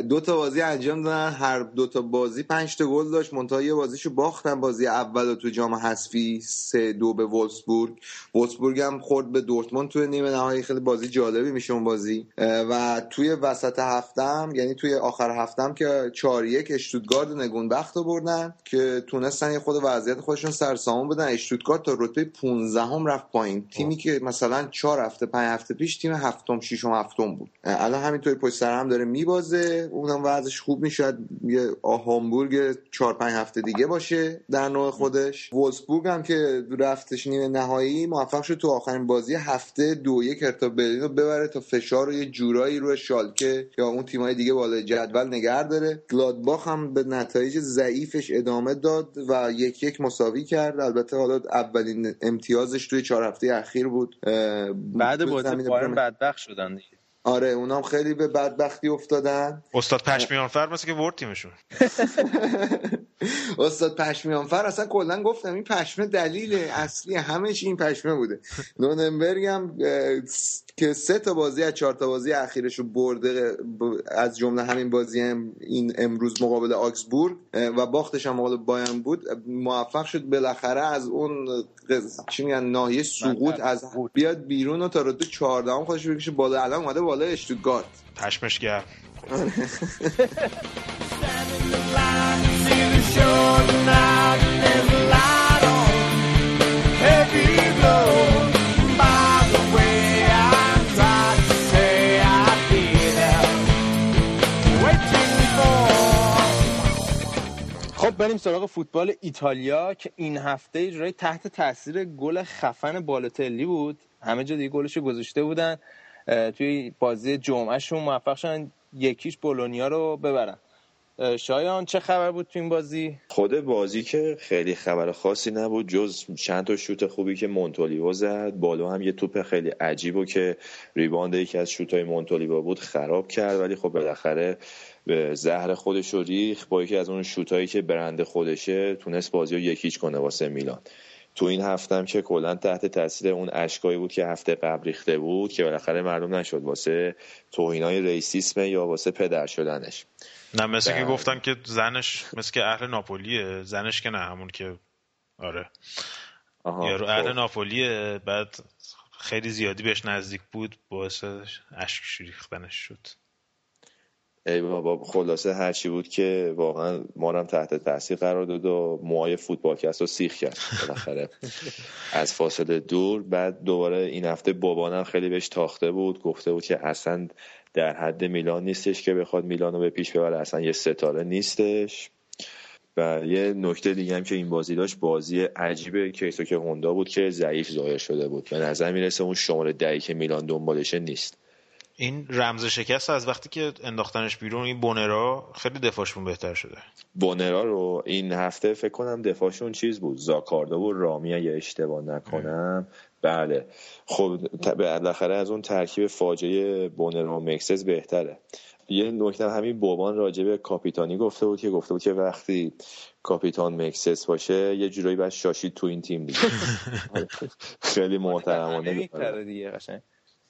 دو تا بازی انجام دادن هر دو تا بازی پنج تا گل داشت. منتها یه بازیشو باختن بازی اول تو جام حذفی سه دو به وولسبورگ. وولسبورگ هم خورد به دورتموند تو نیمه نهایی. خیلی بازی جالبی میشه اون بازی. و توی وسط هفتم یعنی توی آخر هفتم که 4 یک اشتوتگارد نگونبخت بردن که تونستن یه خود وضعیت خودشون سرسامون بدن. اشتوتگارد تا رتبه 15 هم رفت پایین. تیمی که مثلا 4 هفته 5 هفته پیش تیم هفتم ششم هفتم بود. الان همینطوری پشت سر هم داره میبازه. اونم وضعش خوب میشه یه هامبورگ 4 5 هفته دیگه باشه در نوع خودش. وولسبورگ هم که رفتش نیمه نهایی موفق شد تو آخرین بازی هفته دو یک ارتا برلین رو ببره تا فشار رو یه جورایی روی شالکه یا اون تیمای دیگه بالای جدول نگه داره. گلادباخ هم به نتایج ضعیفش ادامه داد و یک یک مساوی کرد. البته حالا اولین امتیازش توی چهار هفته اخیر بود. بعد بازی بایرن بدبخت شدن دیگه. آره اونام خیلی به بدبختی افتادن. استاد پشمیانفر مثل که ورد تیمشون. [laughs] استاد پشمیانفر اصلا کلا گفتم این پشمه دلیل اصلی همش این پشمه بوده. نوننبرگ هم که سه تا بازی از چهار تا بازی اخیرش رو برده از جمله همین بازی هم این امروز مقابل آکسبورگ و باختش هم مقابل بایان بود موفق شد بالاخره از اون چی میگن ناحیه سقوط از بیاد بیرون و تا رتبه 14 خودش بکشه بالا. الان اومده بالا اشتوتگارت پشمش گرم. خب بریم سراغ فوتبال ایتالیا که این هفته اجرای تحت تاثیر گل خفن بالوتلی بود. همه جا دیگه گلشو گذاشته بودن. توی بازی جمعهشون موفق شدن یکیش بولونیا رو ببرن. شایان چه خبر بود تو این بازی؟ خود بازی که خیلی خبر خاصی نبود جز چند تا شوت خوبی که مونتولیو زد. بالا هم یه توپ خیلی عجیب و که ریباند یکی از شوتای مونتولیو بود خراب کرد ولی خب بالاخره به زهر خودش رو ریخ با یکی از اون شوتایی که برند خودشه تونست بازی رو یکیچ کنه واسه میلان. تو این هفتم که کلا تحت تاثیر اون اشکایی بود که هفته قبل ریخته بود که بالاخره معلوم نشد واسه توهینای ریسیسم یا واسه پدر شدنش. نه مثل که گفتن که زنش مثل که اهل ناپولیه. زنش که نه همون که آره. یارو اهل خب. ناپولیه بعد خیلی زیادی بهش نزدیک بود باعث اشک ریختنش شد. ای بابا خلاصه هرچی بود که واقعا ما هم تحت تاثیر قرار داد و موهای فوتبالکست رو سیخ کرد. بالاخره از فاصله دور. بعد دوباره این هفته بابانم خیلی بهش تاخته بود گفته بود که اصلا در حد میلان نیستش که بخواد میلان رو به پیش ببره اصلا یه ستاره نیستش. و یه نکته دیگه هم که این بازی داشت بازی عجیب کیسو که هوندا بود که ضعیف ظاهر شده بود. به نظر می‌رسه اون شماره دهی که میلان دنبالشه نیست. این رمز شکست از وقتی که انداختنش بیرون این بونرا خیلی دفاعشون بهتر شده. بونرا رو این هفته فکر کنم دفاعشون چیز بود زاکاردا و رامی اگه اشتباه نکنم. بله. خب بالاخره از اون ترکیب فاجعه بونرا و مکسز بهتره. یه نکته همین بابان راجع به کاپیتانی گفته بود که گفته بود که وقتی کاپیتان مکسس باشه یه جورایی باید شاشید تو این تیم دیگه. [laughs] خیلی محترمانه. [laughs] دیگه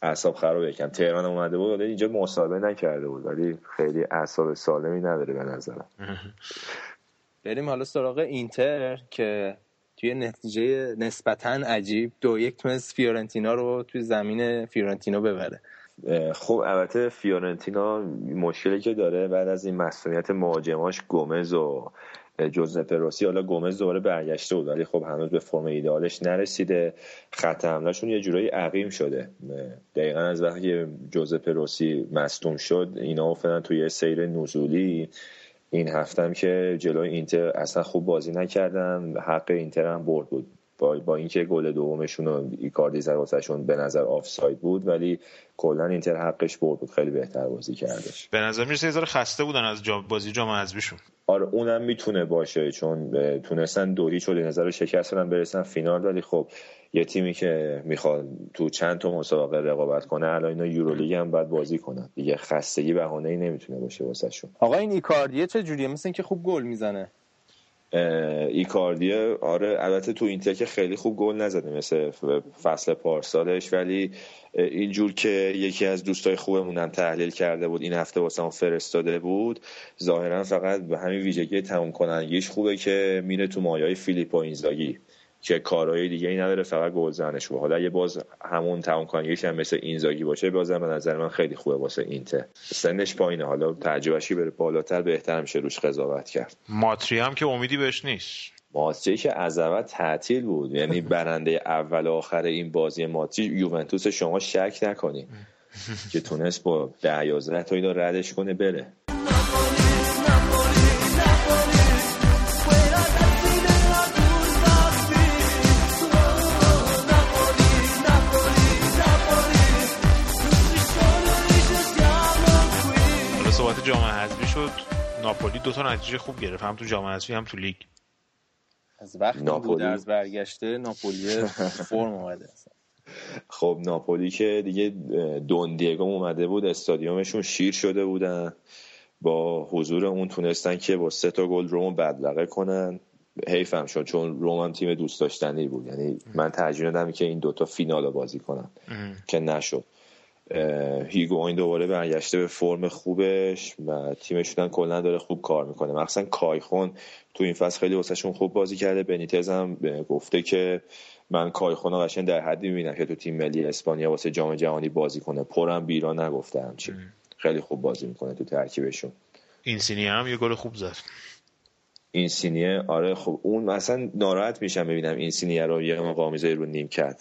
اعصاب خراب یکم. تهران اومده بود ولی اینجا مصاحبه نکرده بود ولی خیلی اعصاب سالمی نداره به نظرم. [laughs] بریم حالا سراغ اینتر که توی نتیجه نسبتا عجیب دو یک تونست فیورنتینا رو توی زمین فیورنتینا ببره. خب البته فیورنتینا مشکلی که داره بعد از این مصدومیت مهاجماش گومز و جوزپه روسی حالا گومز دوباره برگشته بود ولی خب هنوز به فرم ایدالش نرسیده. خط حملهشون یه جورایی عقیم شده. دقیقا از وقتی جوزپه روسی مصدوم شد اینا افتادن توی سیر نزولی. این هفتم که جلوی اینتر اصلا خوب بازی نکردن. حق اینتر هم برد بود. با, با اینکه گل دومشون رو ایکاردی زد به نظر آفساید بود ولی کلا اینتر حقش برد بود. خیلی بهتر بازی کردش. به نظر می‌رسه یه خسته بودن از جا بازی جام حذفیشون. آره اونم می‌تونه باشه چون تونستن دوری چون نظر رو شکست بدن برسن فینال. ولی خب یه تیمی که می‌خواد تو چند تا مسابقه رقابت کنه الان اینا یورولیگ هم باید بازی کنن. دیگه خستگی بهانه ای نمی‌تونه باشه واسهشون. آقا این ایکاردیه چه جوریه؟ مثل اینکه خوب گل می‌زنه. ایکاردیه آره البته تو اینتر که خیلی خوب گل نزده مثل فصل پارسالش ولی اینجور که یکی از دوستای خوبمونم تحلیل کرده بود این هفته واسه فرستاده بود ظاهرا فقط به همین ویژگی تموم کننگیش خوبه که میره تو مایای فیلیپو اینزاگی. که کارهای دیگه ای نداره فقط گلزنش بود حالا یه باز همون تمام کنگیش هم مثل اینزاگی باشه بازم به نظر من خیلی خوبه واسه اینته سنش پایینه. حالا تجربهشی بره بالاتر بهتر میشه روش قضاوت کرد. ماتری هم که امیدی بهش نیست. ماتری که از اول تعطیل بود. یعنی برنده اول و آخر این بازی ماتری یوونتوس شما شک نکنید که تونست با ده یازده تا اینو ردش کنه بره. دو تا نتیجه خوب گرفت هم تو جام حذفی هم تو لیگ. از وقتی ناپولی. از برگشته ناپولی فرم اومده [laughs] خب ناپولی که دیگه دون دیگو اومده بود استادیومشون شیر شده بودن. با حضور اون تونستن که با سه تا گل روم بدلقه کنن. حیفم شد چون روم تیم دوست داشتنی بود. یعنی من ترجیح دادم که این دوتا فینال رو بازی کنم که نشد. این دوباره برگشته به فرم خوبش و تیمشون کلا داره خوب کار می‌کنه. مخصوصا کایخون تو این فصل خیلی واسهشون خوب بازی کرده. بنیتز هم گفته که من کایخون قشنگ در حدی می‌بینم که تو تیم ملی اسپانیا واسه جام جهانی بازی کنه. پرم بیرا نگفته همچین. خیلی خوب بازی می‌کنه تو ترکیبشون. این سینیه هم یه گل خوب زد. این سینیه آره خب اون مثلا ناراحت میشم ببینم این سینیه رو یه مقامیزه رو نیم کرد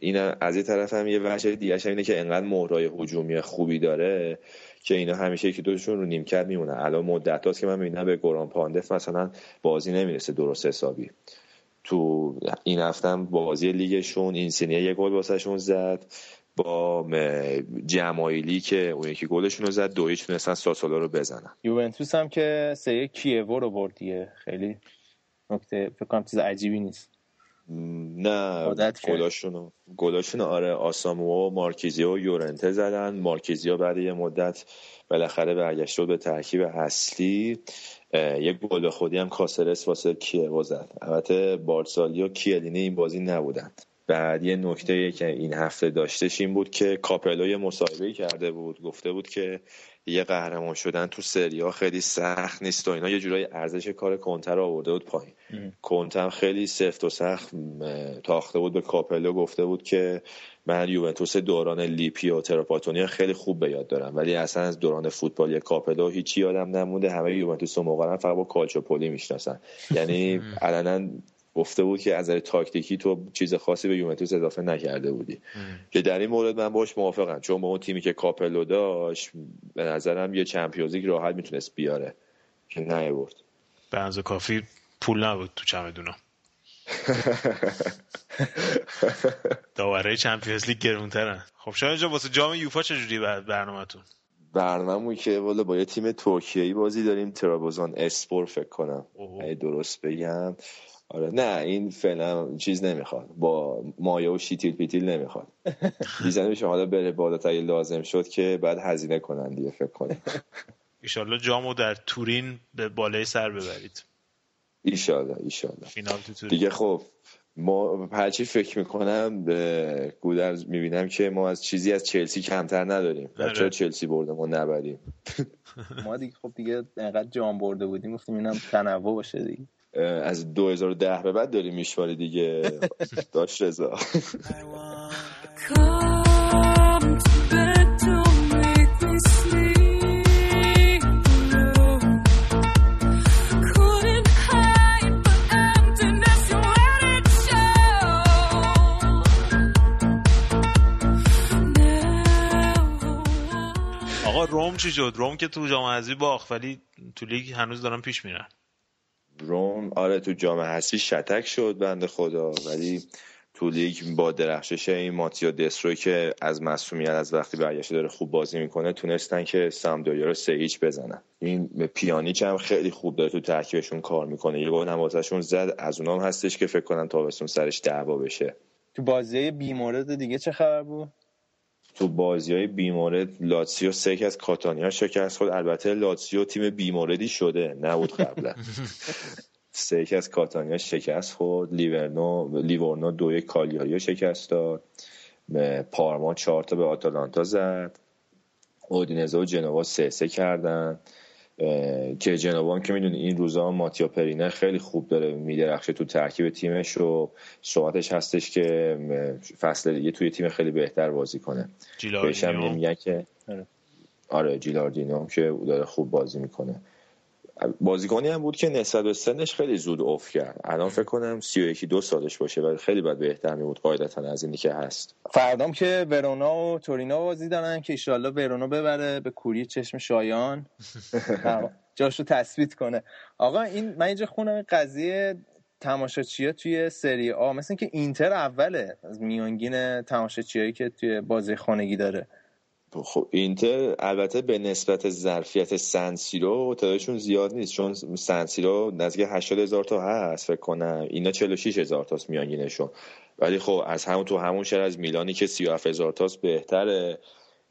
این از این طرف هم یه وجه دیگه اینه که انقدر مهرای هجومی خوبی داره که اینا همیشه که دوشون رو نیمکت میمونه. الان مدت هاست که من می‌بینم به گران پاندف مثلا بازی نمی‌رسه درست حسابی. تو این هفتم بازی لیگشون این سینیه یه گل واسهشون زد. با جمایلی که اون یکی گلشون رو زد دویچ تونستن ساسولا رو بزنن. یوونتوس هم که سه کیوو رو بردیه خیلی نکته فکر چیز عجیبی نیست. نه گلاشونو گلاشونو آره آساموآ و مارکیزیو و یورنته زدن. مارکیزیو بعد یه مدت بالاخره برگشت به ترکیب اصلی یک گل خودی هم کاسرس واسه کیه‌وو زد. البته بارزالی و کیلینی این بازی نبودند بعد یه نکته که این هفته داشتش این بود که کاپلو یه مصاحبه کرده بود. گفته بود که یه قهرمان شدن تو سریا خیلی سخت نیست و اینا. یه جورایی ارزش کار کونته رو آورده بود پایین. کونته خیلی سفت و سخت تاخته بود به کاپلو. گفته بود که من یوونتوس دوران لیپی و تراپاتونی خیلی خوب به یاد دارم ولی اصلا از دوران فوتبال کاپلو هیچی یادم نمونده. همه یوونتوس و موقعا فقط با کالچوپولی می‌شناسن. یعنی [laughs] علنا گفته بود که از نظر تاکتیکی تو چیز خاصی به یوونتوس اضافه نکرده بودی. که در این مورد من باش موافقم. چون با اون تیمی که کاپلو داشت به نظرم یه Champions راحت می‌تونست بیاره. که نیورد به کافی پول نبود تو چمدونا. [laughs] داوره Champions League گرونترن. خب شما اینجا واسه جام یوفا چجوری برنامهتون؟ برنامه که والا با یه تیم ترکیه‌ای بازی داریم ترابوزان اسپور فکر کنم. اگه درست بگم. آره نه این فعلا چیز نمی‌خواد. با مایه و شیتیل پیتیل نمی‌خواد. [laughs] دیزنه شما حالا بره بالا لازم شد که بعد هزینه کنن دیگه فکر کنم [laughs] ایشالله جامو در تورین به بالای سر ببرید. ایشالله ایشالله. دیگه خب ما هرچی فکر می‌کنم به گودرز می‌بینم که ما از چیزی از چلسی کمتر نداریم. آره. بچه چلسی برده ما نبریم. [laughs] ما دیگه خب دیگه انقدر جام برده بودیم گفتیم اینم تنوع باشه دیگه. از 2010 به بعد داریم میشواری دیگه. داشت رضا. آقا روم چی شد؟ روم که تو جام حذفی باخت ولی تو لیگ هنوز دارن پیش میرن. روم آره تو جام حذفی شتک شد بنده خدا. ولی تو لیگ با درخشش این ماتیا دستروی که از مسئولیت از وقتی برگشته داره خوب بازی می‌کنه تونستن که سامدوریا رو سه هیچ بزنن. این پیانیچ هم خیلی خوب داره تو ترکیبشون کار می‌کنه. یه گل هم زد از اونام هستش که فکر کنم تابستون سرش دعوا بشه. تو بازی بیمورد دیگه چه خبر بود؟ تو بازی های بیمورد لاتسیو سه از کاتانیا شکست خود البته لاتسیو تیم بیموردی شده نبود قبلا. [laughs] سه از کاتانیا شکست خود لیورنو لیورنو دو یک کالیاری شکست داد. پارما چهار تا به آتالانتا زد. اودینزه و جنوا سه سه کردن. که جنوبان که می‌دونی این روزا ماتیا پرینه خیلی خوب داره میدرخشه تو ترکیب تیمش و صحبتش هستش که فصل دیگه توی تیم خیلی بهتر بازی کنه. بهش هم که آره, آره، جیلاردینو که داره خوب بازی می‌کنه. بازیکنی هم بود که نسبت به سنش خیلی زود اوف کرد. الان فکر کنم 31 دو سالش باشه ولی خیلی باید بهتر می بود قاعدتا از اینی که هست. فردام که ورونا و تورینا بازی دارن که ایشالله ورونا ببره به کوری چشم شایان. [laughs] جاشو تثبیت کنه. آقا این من اینجا خونم قضیه تماشاچی توی سری آ مثل که اینتر اوله از میانگین تماشاچیایی که توی بازی خانگی داره. خب اینتر البته به نسبت ظرفیت سنسیرو تعدادشون زیاد نیست چون سنسیرو نزدیک 80 هزار تا هست فکر کنم. اینا 46 هزار تاست میانگینشون. ولی خب از همون تو همون شهر از میلانی که 37 هزار تاست بهتره.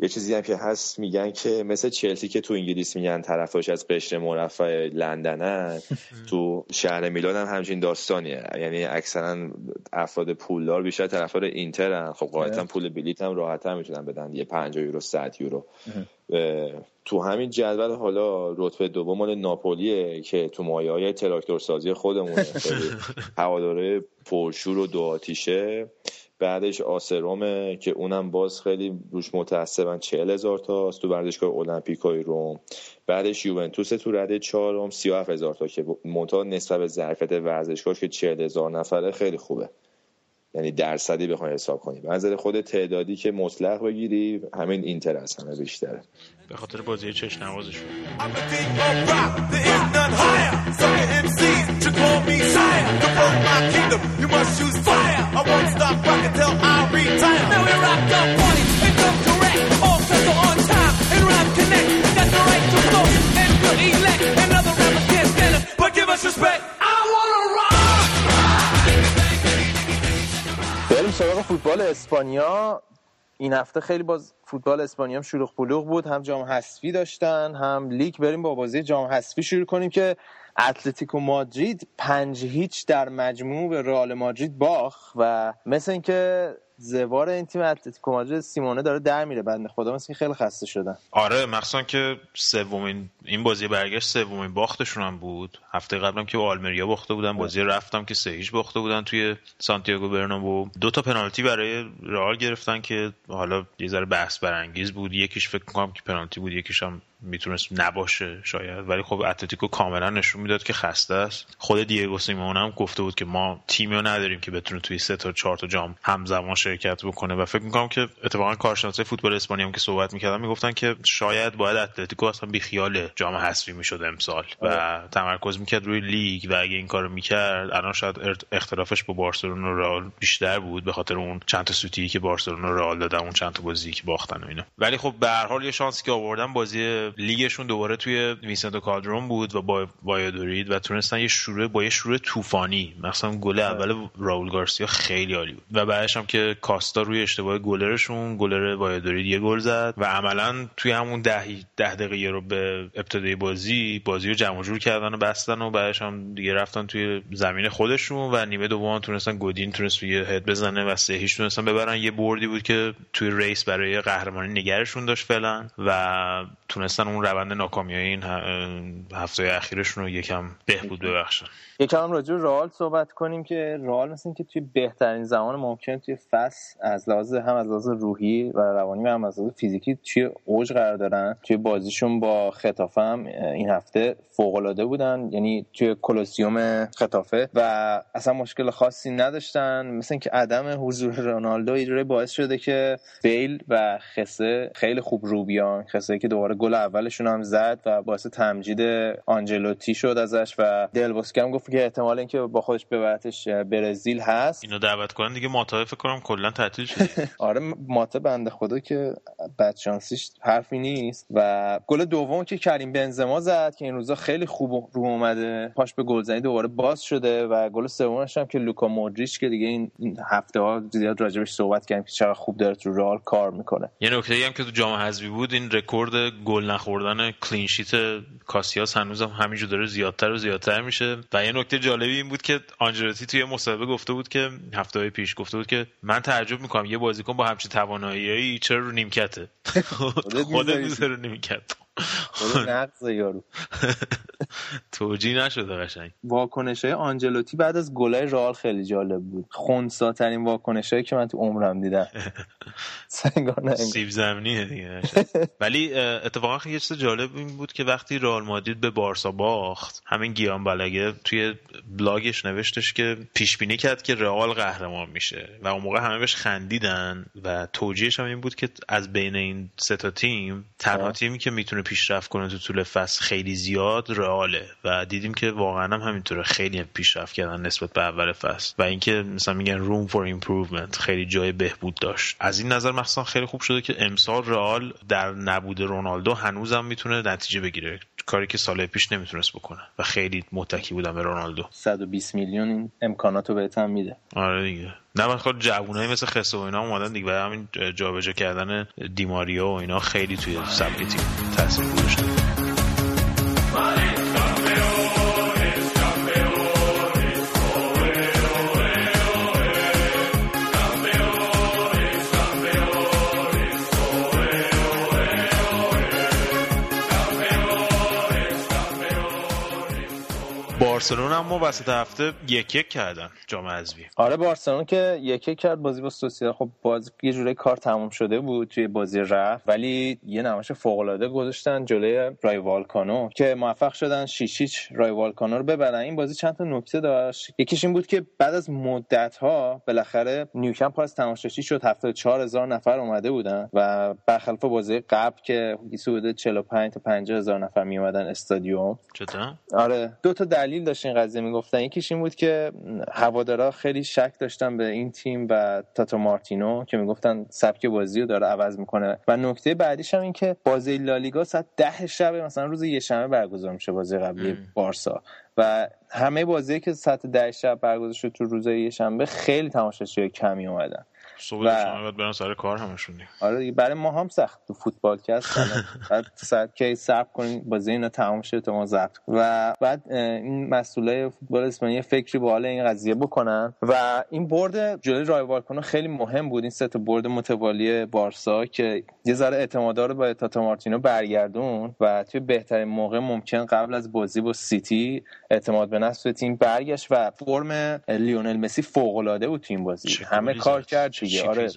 یه چیزی هم که هست میگن که مثل چلسی که تو انگلیس میگن طرفش از قشر مرفع لندنن تو شهر میلان هم همچین داستانیه. یعنی اکثرا افراد پولدار بیشتر طرفدار اینترن. خب قاعدتا پول بلیت هم راحت‌تر می‌تونن بدن یه 50 یورو 100 یورو. تو همین جدول حالا رتبه دوم مال ناپولیه که تو مایه های تراکتور سازی خودمونه [laughs] هواداره پرشور و دو آتیشه. بعدش آسرومه که اونم باز خیلی روش متعصبن چهل هزار تاست تو ورزشگاه المپیکوی روم. بعدش یوونتوس تو رده چهارم سی هزار تا که منتها نسبت به ظرفیت ورزشگاه که چهل هزار نفره خیلی خوبه. یعنی درصدی بخوای حساب کنی. به نظر خود تعدادی که مطلق بگیری همین اینتر از همه بیشتره. به خاطر بازی چش نوازش. بریم سراغ فوتبال اسپانیا. این هفته خیلی باز فوتبال اسپانیا هم شلوغ پلوغ بود. هم جام حذفی داشتن هم لیگ. بریم با بازی جام حذفی شروع کنیم که اتلتیکو مادرید پنج هیچ در مجموع به رئال مادرید باخت و مثل اینکه زوار این تیم اتلتیکو مادرید سیمئونه داره در میره. بنده خدا مثل خیلی خسته شدن. آره مخصوصا که سومین این بازی برگشت سومین باختشون هم بود. هفته قبلم که به آلمریا باخته بودن بازی رفتم که سه هیچ باخته بودن توی سانتیاگو برنابو. دو تا پنالتی برای رئال گرفتن که حالا یه ذره بحث برانگیز بود. یکیش فکر می‌کنم که پنالتی بود یکیش هم می‌تونست نباشه شاید. ولی خب اتلتیکو کاملا نشون می‌داد که خسته است. خود دیگو سیمئونه هم گفته بود که ما تیمی رو نداریم که بتونه توی سه تا چهار تا جام همزمان شرکت بکنه. و فکر می‌کنم که اتفاقا کارشناسای فوتبال اسپانیا هم که صحبت می‌کردن می‌گفتن که شاید باید اتلتیکو اصلا بی خیال جام حذفی می‌شد امسال. و آره. تمرکز می‌کرد روی لیگ و اگه این کارو می‌کرد الان شاید اختلافش با بارسلونا و رئال بیشتر بود به خاطر اون چند تا سوتی که بارسلونا و رئال دادن اون چند تا بازی که باختن و اینا. ولی خب به هر حال یه شانسی که آوردن بازی لیگشون دوباره توی ویسنته کالدرون بود و با وایادولید و تونستن یه شروع با یه شروع طوفانی. مثلا گل اول راول گارسیا خیلی عالی بود. و بعدش هم که کاستا روی اشتباه گلرشون گلر وایادولید یه گل زد و عملا توی همون ده ده دقیقه رو به ابتدای بازی بازی رو جمع جور کردن و بستن و بعدش هم دیگه رفتن توی زمین خودشون و نیمه دوم تونستن گودین تونست روی هد بزنه و سه هیچ تونستن ببرن. یه بردی بود که توی ریس برای قهرمانی نگرشون داشت فعلا و تونستن اون روند ناکامی این هفته اخیرشون رو یکم بهبود ببخشن. یکم هم راجع رئال صحبت کنیم که رئال مثل که توی بهترین زمان ممکن توی فصل از لحاظ هم از لحاظ روحی و روانی و هم از لحاظ فیزیکی توی اوج قرار دارن. توی بازیشون با خطافه هم این هفته فوق العاده بودن. یعنی توی کلوسیوم خطافه و اصلا مشکل خاصی نداشتن. مثل که عدم حضور رونالدو ایره باعث شده که بیل و خسه خیلی خوب رو بیان. خسه که دوباره گل اولشون هم زد و باعث تمجید آنجلوتی شد ازش و دل هم گفت که احتمال اینکه با خودش ببرتش برزیل هست. اینو دعوت کنن دیگه ماتا فکر کنم کلا تعطیل شد [laughs] آره ماتا بنده خدا که بدشانسیش حرفی نیست و گل دوم که کریم بنزما زد که این روزا خیلی خوب رو اومده. پاش به گلزنی دوباره باز شده و گل سومش هم که لوکا مودریچ که دیگه این هفته ها زیاد راجبش صحبت کردیم که چقدر خوب داره تو رئال کار می‌کنه. یه نکته هم که تو جام حذفی بود این رکورد گل نخوردن کلین شیت کاسیاس هنوز هم همینجور داره زیادتر و زیادتر میشه. و یه نکته جالبی این بود که آنجلوتی توی مصاحبه گفته بود که هفته پیش گفته بود که من تعجب می‌کنم یه بازیکن با همچین تواناییایی چرا رو نیمکته؟ [laughs] خودت می‌ذاره رو نیمکت. نقض یارو. [laughs] توجیه نشده قشنگ. واکنش های آنجلوتی بعد از گلای رئال خیلی جالب بود. خونسا ترین واکنش هایی که من تو عمرم دیدم. [laughs] سیب زمینیه دیگه [laughs] ولی اتفاقا یه چیز جالب این بود که وقتی رئال مادرید به بارسا باخت همین گیم بلگه توی بلاگش نوشتش که پیش بینی کرد که رئال قهرمان میشه و اون موقع همه بهش خندیدن و توجیهش هم این بود که از بین این سه تا تیم تنها تیمی که می‌تونه پیشرفت کنه تو طول فصل خیلی زیاد رئاله و دیدیم که واقعا هم همینطوره. خیلی پیشرفت کردن نسبت به اول فصل. و اینکه مثلا میگن room for improvement خیلی جای بهبود داشت. از این نظر مثلا خیلی خوب شده که امسال رئال در نبود رونالدو هنوزم می‌تونه نتیجه بگیره. کاری که سال پیش نمی‌تونست بکنه و خیلی متکی بودم به رونالدو. 120 میلیون این امکاناتو بهتون میده. آره دیگه. نه من خود جوونایی مثل خسته و اینا اومدن دیگه. و همین جابجا کردن دیماریا و اینا خیلی توی سبک تیم تاثیر گذاشته بارسلون اما وسط هفته یک یک کردن جام حذفی. آره بارسلون که یک یک کرد بازی با سوسیداد. خب باز یه جوری کار تموم شده بود توی بازی رفت ولی یه نمایش فوق العاده گذاشتن جلوی رای والکانو که موفق شدن شیشیچ رای والکانو رو ببرن. این بازی چند تا نکته داشت. یکیش این بود که بعد از مدت ها بالاخره نیوکمپ پر از تماشاچی شد. 74 هزار نفر اومده بودن و برخلاف بازی قبل که حدود 45 تا 50 هزار نفر می اومدن استادیوم آره دو تا دلیل داشت. این قضیه می‌گفتن. یکیش این بود که هوادارا خیلی شک داشتن به این تیم و تاتو مارتینو که می‌گفتن سبک بازی رو داره عوض می‌کنه. و نکته بعدیش هم این که بازی لالیگا ساعت ده شب مثلا روز یه شنبه برگزار میشه بازی قبلی بارسا. و همه بازی که ساعت ده شب برگزار شد تو روز یه شنبه خیلی تماشاچی کمی اومدن. صبح و... شما برن سر کار همشون آره برای ما هم سخت تو فوتبال که هست. بعد ساعت کی صبر کنین بازی اینا تمام شه تا ما ضبط و بعد این مسئولای فوتبال اسپانیا فکری به حال این قضیه بکنن. و این برد جلوی رایوال کنه خیلی مهم بود. این سه تا برد متوالی بارسا که یه ذره اعتمادا رو با تاتا مارتینو برگردون و توی بهترین موقع ممکن قبل از بازی با سیتی اعتماد به نفس تیم برگشت و فرم لیونل مسی فوق العاده بود تو این بازی. همه کار کرد دیگه. آره.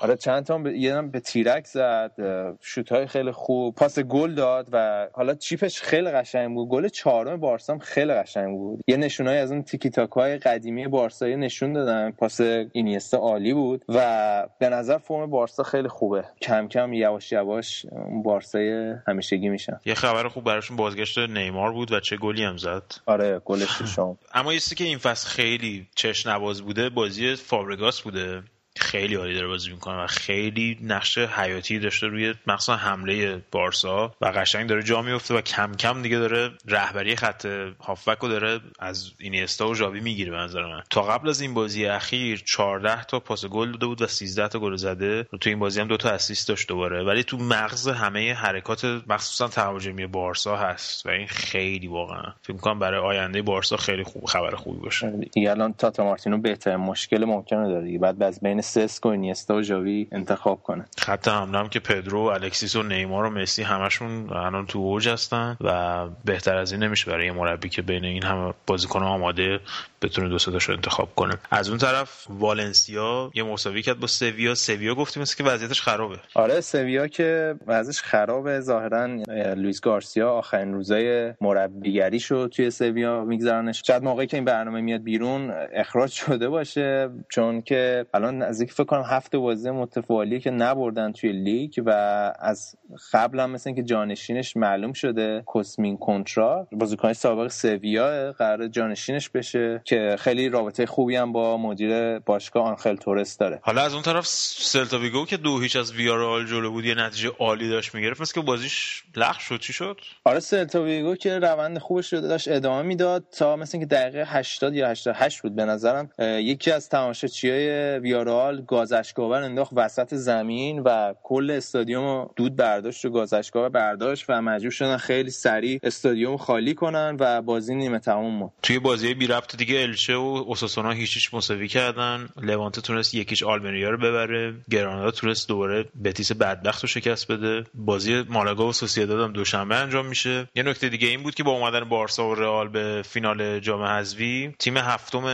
آره چند تا یه به تیرک زد شوت های خیلی خوب. پاس گل داد و حالا چیپش خیلی قشنگ بود. گل چهارم بارسا خیلی قشنگ بود. یه نشونای از اون تیکی های قدیمی بارسا نشون دادن. پاس اینیستا عالی بود و به نظر فرم بارسا خیلی خوبه. کم کم یواش یواش اون بارسای همیشگی میشن. یه خبر خوب براشون بازگشت نیمار بود و چه گلی هم زد. آره گلش شام. [laughs] اما یه که این فصل خیلی چش نواز بوده بازی فابرگاس بوده. خیلی عالی داره بازی می‌کنه و خیلی نقش حیاتی داشته روی مخصوصا حمله بارسا و قشنگ داره جا میفته و کم کم دیگه داره رهبری خط هافبک رو داره از اینیستا و ژاوی می‌گیره به نظر من. تا قبل از این بازی اخیر 14 تا پاس گل داده بود و 13 تا گل زده. و تو این بازی هم دو تا اسیست داشت دوباره. ولی تو مغز همه حرکات مخصوصا تهاجمی بارسا هست و این خیلی واقعا فکر می‌کنم برای آینده بارسا خیلی خوب خبر خوبی باشه. الان تاتا مارتینو بهترین مشکل ممکنه داره بعد از بین سسک و اینیستا و ژاوی انتخاب کنه. خط حمله هم که پدرو الکسیس و نیمار و مسی همشون الان تو اوج هستن و بهتر از این نمیشه برای مربی که بین این همه بازیکن آماده بتونه دو رو انتخاب کنه از اون طرف والنسیا یه مساوی کرد با سویا. سویا گفتیم مثل که وضعیتش خرابه. آره سویا که وضعش خرابه. ظاهرا لوئیس گارسیا آخرین روزای مربیگری شو توی سویا میگذرونه شاید موقعی که این برنامه میاد بیرون اخراج شده باشه چون که الان نزدیک فکر کنم هفته بازی متوالیه که نبردن توی لیگ و از قبل هم مثل که جانشینش معلوم شده کوسمین کنترا. بازیکن سابق سویا قرار جانشینش بشه. که خیلی رابطه خوبی هم با مدیر باشگاه آنخل تورس داره. حالا از اون طرف سلتا ویگو که دو هیچ از ویارال جلو بود یه نتیجه عالی داشت می‌گرفت. مثل که بازیش لغ شد. چی شد؟ آره سلتا ویگو که روند خوبش رو داشت ادامه می‌داد تا مثل که دقیقه 80 یا 88 بود به نظرم یکی از تماشاچیای ویارال گازشگاور انداخت وسط زمین و کل استادیوم دود برداشت و گازشگاه برداشت و مجبور شدن خیلی سریع استادیوم خالی کنن و بازی نیمه تموم توی بازی بی ربط دیگه الچه و اوساسونا هیچیش مساوی کردن. لوانته تونست یکیش آلمریا رو ببره. گرانادا تونست دوباره بتیس بدبخت رو شکست بده. بازی مالاگا و سوسییداد هم دوشنبه انجام میشه. یه نکته دیگه این بود که با اومدن بارسا و رئال به فینال جام حذفی تیم هفتم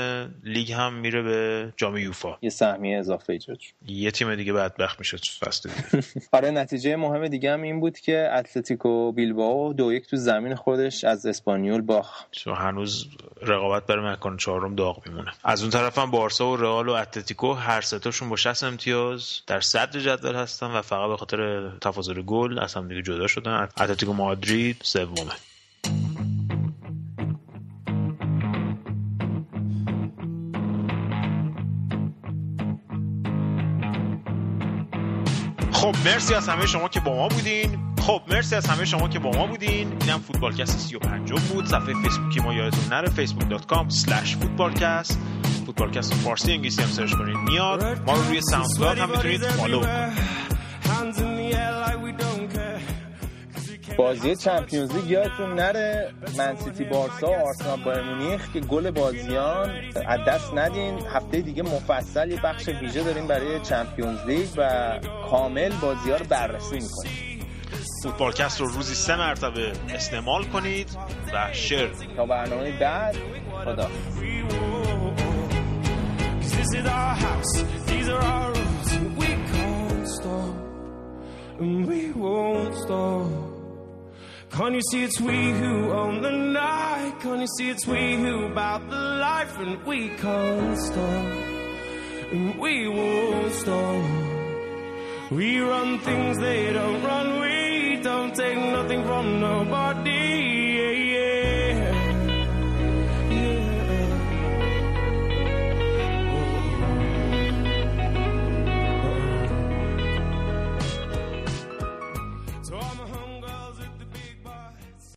لیگ هم میره به جام یوفا. یه سهمیه اضافه ایجاد یه تیم دیگه بدبخت میشه فصل [laughs] آره نتیجه مهم دیگه هم این بود که اتلتیکو بیلبائو دو یک تو زمین خودش از اسپانیول باخت. هنوز رقابت برای چهارم داغ میمونه. از اون طرف هم بارسا و رئال و اتلتیکو هر ستاشون با 60 امتیاز در صدر جدول هستن و فقط به خاطر تفاضل گل از هم دیگه جدا شدن. اتلتیکو مادرید سومه. خب مرسی از همه شما که با ما بودین. خب مرسی از همه شما که با ما بودین. اینم فوتبالکست 35 بود. صفحه فیسبوکی ما یادتون نره facebook.com slash فوتبالکست فارسی انگلیسی هم search کنید میاد. ما رو روی ساوند هم می‌تونید follow بازی چمپیونز لیگ یادتون نره. منسیتی بارسا و آرسنال بایرن مونیخ که گل بازیان از دست ندین. هفته دیگه مفصل یه بخش ویژه داریم برای چمپیونز لیگ و کامل بازی ها رو بررسی می‌کنیم. فوتبالکست رو روزی سه مرتبه استعمال کنید و شیر تا برنامه بعد خدا we won't stop Can't you see it's we who own the night? Can't you see it's we who about the life and we can't stop and we won't stop. We run things they don't run. We don't take nothing from nobody.